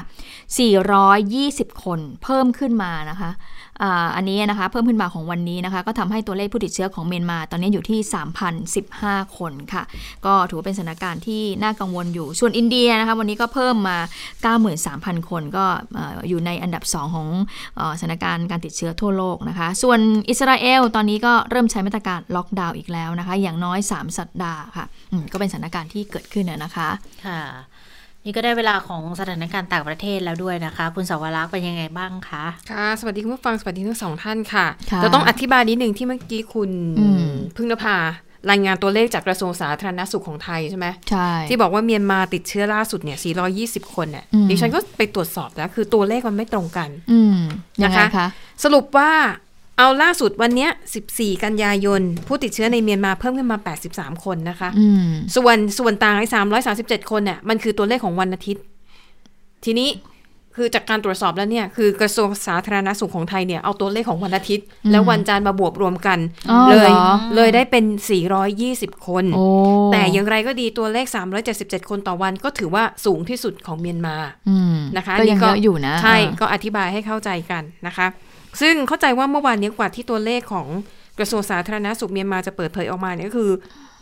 420 คนเพิ่มขึ้นมานะคะ อันนี้นะคะเพิ่มขึ้นมาของวันนี้นะคะ ก็ทำให้ตัวเลขผู้ติดเชื้อของเมียนมา ตอนนี้อยู่ที่ 3,015 คนค่ะ ก็ถือว่าเป็นสถานการณ์ที่น่ากังวลอยู่ ส่วนอินเดียนะคะวันนี้ก็เพิ่มมา 93,000 คนก็อยู่ในอันดับ 2 ของสถานการณ์การติดเชื้อทั่วโลกนะคะ ส่วนอิสราเอลตอนนี้ก็เริ่มใช้มาตรการล็อกดาวน์อีกแล้วนะคะ อย่างน้อย 3 สัปดาห์ค่ะก็เป็นสถานการณ์ที่เกิดขึ้นนะคะค่ะ นี่ก็ได้เวลาของสถานการณ์ต่างประเทศแล้วด้วยนะคะ คุณสาวรักษ์เป็นยังไงบ้างคะค่ะ สวัสดีคุณผู้ฟังสวัสดีทั้งสองท่านค่ะจะต้องอธิบายนิดหนึ่งที่เมื่อกี้คุณพึ่งนภารายงานตัวเลขจากกระทรวงสาธารณสุขของไทยใช่ไหมใช่ที่บอกว่าเมียนมาติดเชื้อล่าสุดเนี่ย 420 คนเนี่ยดิฉันก็ไปตรวจสอบแล้วคือตัวเลขมันไม่ตรงกันนะคะคะ สรุปว่า เอาล่าสุดวันนี้ 14 กันยายน ผู้ติดเชื้อในเมียนมาเพิ่มขึ้นมา 83 คนนะคะ ส่วนส่วนต่างไอ้337 คนเนี่ยมันคือตัวเลขของวันอาทิตย์ ทีนี้คือจากการตรวจสอบแล้วเนี่ยคือกระทรวงสาธารณสุขของไทยเนี่ยเอาตัวเลขของวันอาทิตย์ แล้ววันจันทร์มาบวกรวมกัน เลยเลยได้เป็น 420 คน แต่อย่างไรก็ดีตัวเลข 377 คนต่อวันก็ถือว่าสูงที่สุดของเมียนมานะคะก็ยังเยอะอยู่นะ ใช่ก็อธิบายให้เข้าใจกันนะคะ ซึ่งเข้าใจว่าเมื่อวานนี้กว่าที่ตัวเลขของกระทรวงสาธารณสุขเมียนมาจะเปิดเผยออกมาเนี่ยก็คือ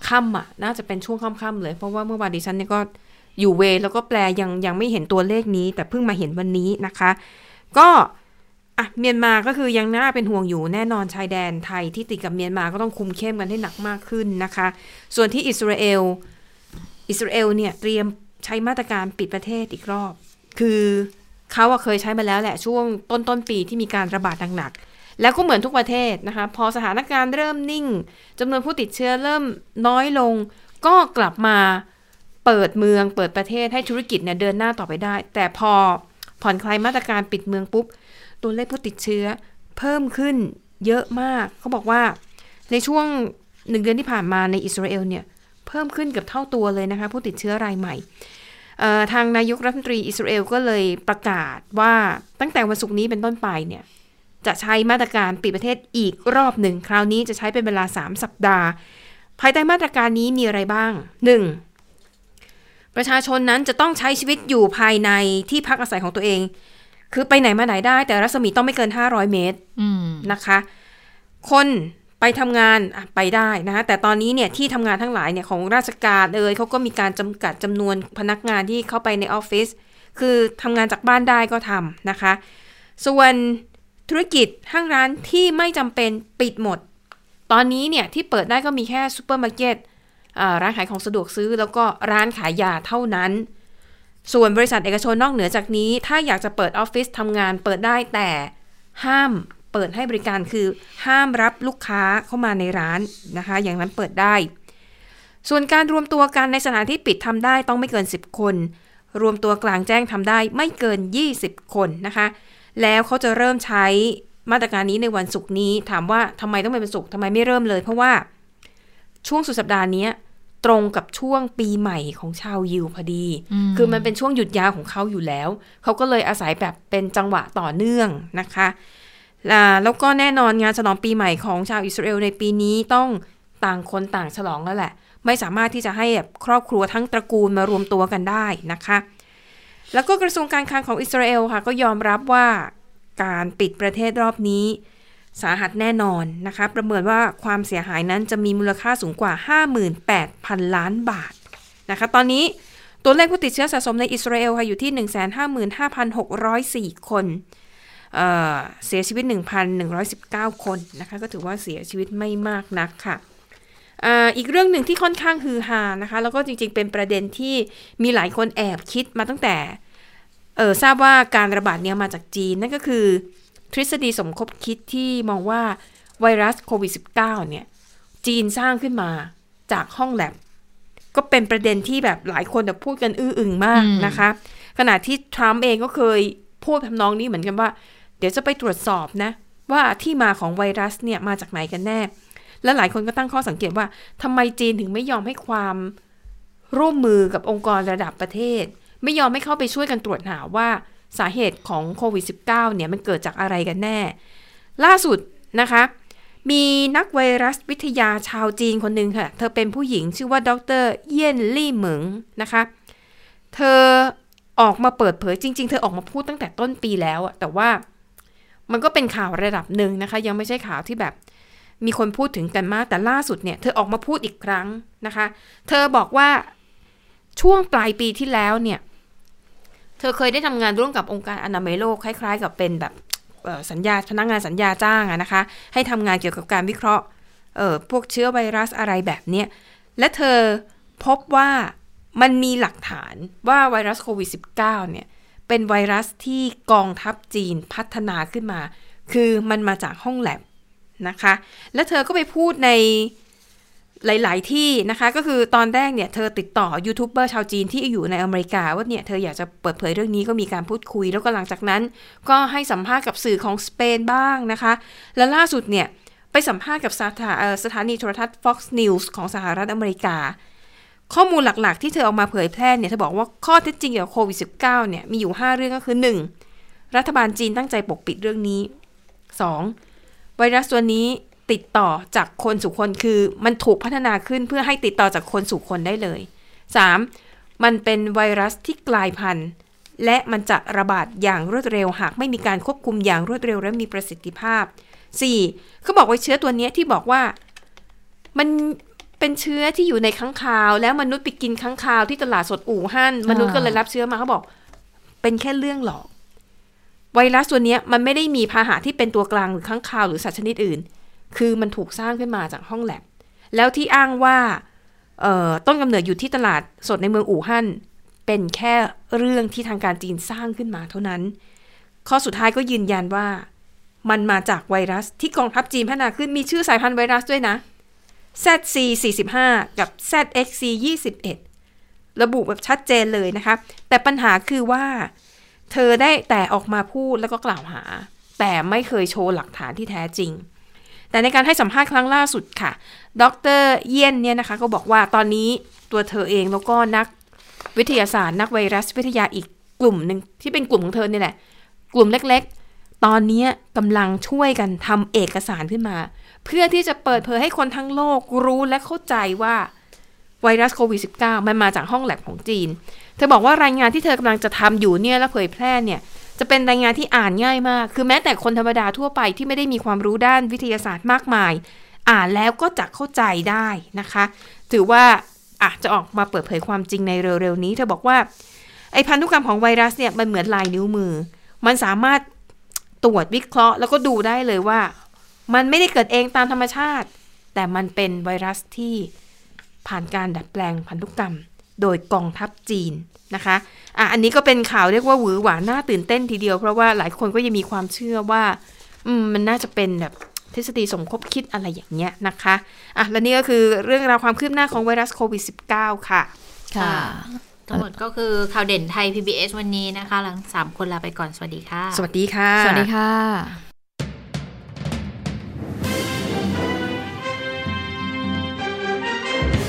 ค่ำอะน่าจะเป็นช่วงค่ำๆเลย เพราะว่าเมื่อวานดิฉันเนี่ยก็อยู่เวแล้วก็แปลยังยังไม่เห็นตัวเลขนี้ แต่เพิ่งมาเห็นวันนี้นะคะ ก็อะเมียนมาก็คือยังน่าเป็นห่วงอยู่แน่นอนชายแดนไทยที่ติดกับเมียนมาก็ต้องคุมเข้มกันให้หนักมากขึ้นนะคะ ส่วนที่อิสราเอลอิสราเอลเนี่ยเตรียมใช้มาตรการปิดประเทศอีกรอบ คือ เขาเคยใช้มาแล้วแหละช่วงต้นต้นปีที่มีการระบาดหนักๆแล้วก็เหมือนทุกประเทศนะคะ พอสถานการณ์เริ่มนิ่งจำนวนผู้ติดเชื้อเริ่มน้อยลง ก็กลับมาเปิดเมืองเปิดประเทศให้ธุรกิจเนี่ยเดินหน้าต่อไปได้ แต่พอผ่อนคลายมาตรการปิดเมืองปุ๊บตัวเลขผู้ติดเชื้อเพิ่มขึ้นเยอะมากเขาบอกว่าในช่วงหนึ่งเดือนที่ผ่านมาในอิสราเอลเนี่ยเพิ่มขึ้นเกือบเท่าตัวเลยนะคะ ผู้ติดเชื้อรายใหม่ ทางนายกรัฐมนตรีอิสราเอลก็เลยประกาศว่าตั้งแต่วันศุกร์นี้เป็นต้นไปเนี่ยจะใช้มาตรการปิดประเทศอีกรอบหนึ่ง คราวนี้จะใช้เป็นเวลา 3 สัปดาห์ ภายใต้มาตรการนี้มีอะไรบ้าง 1. ประชาชนนั้นจะต้องใช้ชีวิตอยู่ภายในที่พักอาศัยของตัวเอง คือไปไหนมาไหนได้ แต่รัศมีต้องไม่เกิน 500 เมตรอืมนะคะ คน ไปทำงานไปได้นะคะแต่ตอนนี้เนี่ยที่ทำงานทั้งหลายเนี่ยของราชการเอยเขาก็มีการจำกัดจำนวนพนักงานที่เข้าไปในออฟฟิศคือทำงานจากบ้านได้ก็ทำนะคะ ส่วนธุรกิจห้างร้านที่ไม่จำเป็นปิดหมด ตอนนี้เนี่ยที่เปิดได้ก็มีแค่ซูเปอร์มาร์เก็ตอ่าร้านขายของสะดวกซื้อ แล้วก็ร้านขายยาเท่านั้น ส่วนบริษัทเอกชนนอกเหนือจากนี้ ถ้าอยากจะเปิดออฟฟิศทำงานเปิดได้แต่ห้าม ปิดให้บริการคือห้ามรับลูกค้าเข้ามาในร้านนะคะ อย่างนั้นเปิดได้ ส่วนการรวมตัวกันในสถานที่ปิดทำได้ต้องไม่เกิน 10 คน รวมตัวกลางแจ้งทำได้ไม่เกิน 20 คนนะคะ แล้วเขาจะเริ่มใช้มาตรการนี้ในวันศุกร์นี้ ถามว่าทำไมต้องเป็นวันศุกร์ทำไมไม่เริ่มเลย เพราะว่าช่วงสุดสัปดาห์นี้ตรงกับช่วงปีใหม่ของชาวยิวพอดีอืมคือมันเป็นช่วงหยุดยาวของเขาอยู่แล้ว เขาก็เลยอาศัยแบบเป็นจังหวะต่อเนื่องนะคะอ่า แล้วก็แน่นอนงานฉลองปีใหม่ของชาวอิสราเอลในปีนี้ต้องต่างคนต่างฉลองแล้วแหละ ไม่สามารถที่จะให้แบบครอบครัวทั้งตระกูลมารวมตัวกันได้นะคะ แล้วก็กระทรวงการคลังของอิสราเอลค่ะ ก็ยอมรับว่าการปิดประเทศรอบนี้ สาหัสแน่นอนนะคะ ประเมินว่าความเสียหายนั้นจะมีมูลค่าสูงกว่า 58,000 ล้านบาทนะคะ ตอนนี้ตัวเลขผู้ติดเชื้อสะสมในอิสราเอลค่ะอยู่ที่ 155,604 คน เอ่อเสียชีวิต 1,119 คนนะคะ ก็ถือว่าเสียชีวิตไม่มากนักค่ะอ่าอีกเรื่องหนึ่งที่ค่อนข้างฮือฮานะคะ แล้วก็จริงๆ เป็นประเด็นที่มีหลายคนแอบคิดมาตั้งแต่เออทราบว่าการระบาดเนี้ยมาจากจีน นั่นก็คือ ทฤษฎีสมคบคิดที่มองว่าไวรัสโควิด -19 เนี่ย จีนสร้างขึ้นมาจากห้องแลบ ก็เป็นประเด็นที่แบบหลายคนแบบพูดกันอื้ออึงมากอืมนะคะ ขณะที่ทรัมป์เองก็เคยพูดทำนองนี้เหมือนกันว่า เดี๋ยวจะไปตรวจสอบนะ ว่าที่มาของไวรัสเนี่ยมาจากไหนกันแน่ และหลายคนก็ตั้งข้อสังเกตว่าทำไมจีนถึงไม่ยอมให้ความร่วมมือกับองค์กรระดับประเทศ ไม่ยอมให้เข้าไปช่วยกันตรวจหาว่าสาเหตุของโควิด -19 เนี่ยมันเกิดจากอะไรกันแน่ ล่าสุดนะคะ มีนักไวรัสวิทยาชาวจีนคนหนึ่งค่ะ เธอเป็นผู้หญิงชื่อว่าดรเยี่ยนลี่เหมิงนะคะ เธอออกมาเปิดเผยจริง ๆ เธอออกมาพูดตั้งแต่ต้นปีแล้วอะแต่ว่า มันก็เป็นข่าวระดับหนึ่งนะคะ ยังไม่ใช่ข่าวที่แบบมีคนพูดถึงกันมาก แต่ล่าสุดเนี่ย เธอออกมาพูดอีกครั้งนะคะ เธอบอกว่าช่วงปลายปีที่แล้วเนี่ย เธอเคยได้ทำงานร่วมกับองค์การอนามัยโลกคล้าย ๆ กับเป็นแบบสัญญาพนักงานสัญญาจ้างอะนะคะ ให้ทำงานเกี่ยวกับการวิเคราะห์พวกเชื้อไวรัสอะไรแบบเนี้ยและเธอพบว่ามันมีหลักฐานว่าไวรัสโควิด -19 เนี่ย เป็นไวรัสที่กองทัพจีนพัฒนาขึ้นมา คือมันมาจากห้องแลบนะคะ และเธอก็ไปพูดในหลาย ๆ ที่นะคะ ก็คือตอนแรกเนี่ยเธอติดต่อยูทูบเบอร์ชาวจีนที่อยู่ในอเมริกา ว่าเนี่ยเธออยากจะเปิดเผยเรื่องนี้ก็มีการพูดคุย แล้วก็หลังจากนั้น ก็ให้สัมภาษณ์กับสื่อของสเปนบ้างนะคะ และล่าสุดเนี่ยไปสัมภาษณ์กับสถาสถานีโทรทัศน์ Fox News ของสหรัฐอเมริกา ข้อมูลหลักๆ ที่เธอเอามาเผยแพร่เนี่ยเธอบอกว่าข้อเท็จจริงเกี่ยวกับโควิด -19 เนี่ยมีอยู่ 5 เรื่องก็คือ 1. รัฐบาลจีนตั้งใจปกปิดเรื่องนี้ 2. ไวรัสตัวนี้ติดต่อจากคนสู่คนคือมันถูกพัฒนาขึ้นเพื่อให้ติดต่อจากคนสู่คนได้เลย 3. มันเป็นไวรัสที่กลายพันธุ์ และมันจะระบาดอย่างรวดเร็วหากไม่มีการควบคุมอย่างรวดเร็วและมีประสิทธิภาพ 4. เขาบอกไว่าเชื้อตัวนี้ที่บอกว่ามัน เป็นเชื้อที่อยู่ในค้างคาว แล้วมนุษย์ไปกินค้างคาวที่ตลาดสดอู่ฮั่นมนุษย์ก็เลยรับเชื้อมาเขาบอก เป็นแค่เรื่องหลอก ไวรัสตัวเนี้ยมันไม่ได้มีพาหะที่เป็นตัวกลางหรือค้างคาวหรือสัตว์ชนิดอื่น คือมันถูกสร้างขึ้นมาจากห้องแลบแล้วที่อ้างว่าเอ่อต้นกำเนิดอยู่ที่ตลาดสดในเมืองอู่ฮั่นเป็นแค่เรื่องที่ทางการจีนสร้างขึ้นมาเท่านั้น ข้อสุดท้ายก็ยืนยันว่า มันมาจากไวรัสที่กองทัพจีนพัฒนาขึ้นมีชื่อสายพันธุ์ไวรัสด้วยนะ ZC 45กับ ZXC 21ระบุแบบชัดเจนเลยนะคะ แต่ปัญหาคือว่า เธอได้แต่ออกมาพูดแล้วก็กล่าวหา แต่ไม่เคยโชว์หลักฐานที่แท้จริง แต่ในการให้สัมภาษณ์ครั้งล่าสุดค่ะ ดรเยียนเนี่ยนะคะ ก็บอกว่าตอนนี้ตัวเธอเองแล้วก็นักวิทยาศาสตร์ นักไวรัสวิทยาอีกกลุ่มหนึ่งที่เป็นกลุ่มของเธอเนี่ยแหละ กลุ่มเล็กๆ ตอนนี้กำลังช่วยกันทำเอกสารขึ้นมา เพื่อที่จะเปิดเผยให้คนทั้งโลกรู้และเข้าใจว่าไวรัสโควิด -19 มันมาจากห้องแลบของจีน เธอบอกว่ารายงานที่เธอกำลังจะทำอยู่เนี่ยและเผยแพร่เนี่ย จะเป็นรายงานที่อ่านง่ายมาก คือแม้แต่คนธรรมดาทั่วไปที่ไม่ได้มีความรู้ด้านวิทยาศาสตร์มากมาย อ่านแล้วก็จะเข้าใจได้นะคะ ถือว่าอาจจะออกมาเปิดเผยความจริงในเร็วๆนี้ เธอบอกว่าไอพันธุกรรมของไวรัสเนี่ยมันเหมือนลายนิ้วมือ มันสามารถตรวจวิเคราะห์ แล้วก็ดูได้เลยว่า มันไม่ได้เกิดเองตามธรรมชาติ แต่มันเป็นไวรัสที่ผ่านการดัดแปลงพันธุกรรม โดยกองทัพจีนนะคะอะอันนี้ก็เป็นข่าวเรียกว่าหวือหวาน่าตื่นเต้นทีเดียว เพราะว่าหลายคนก็ยังมีความเชื่อว่าอืมมันน่าจะเป็นแบบทฤษฎีสมคบคิดอะไรอย่างเงี้ยนะคะอะและนี่ก็คือเรื่องราวความคืบหน้าของไวรัสโควิด -19 ค่ะ ค่ะ ทั้งหมดก็คือข่าวเด่นไทย PBS วันนี้นะคะ หลังสามคนลาไปก่อน สวัสดีค่ะ สวัสดีค่ะ สวัสดีค่ะ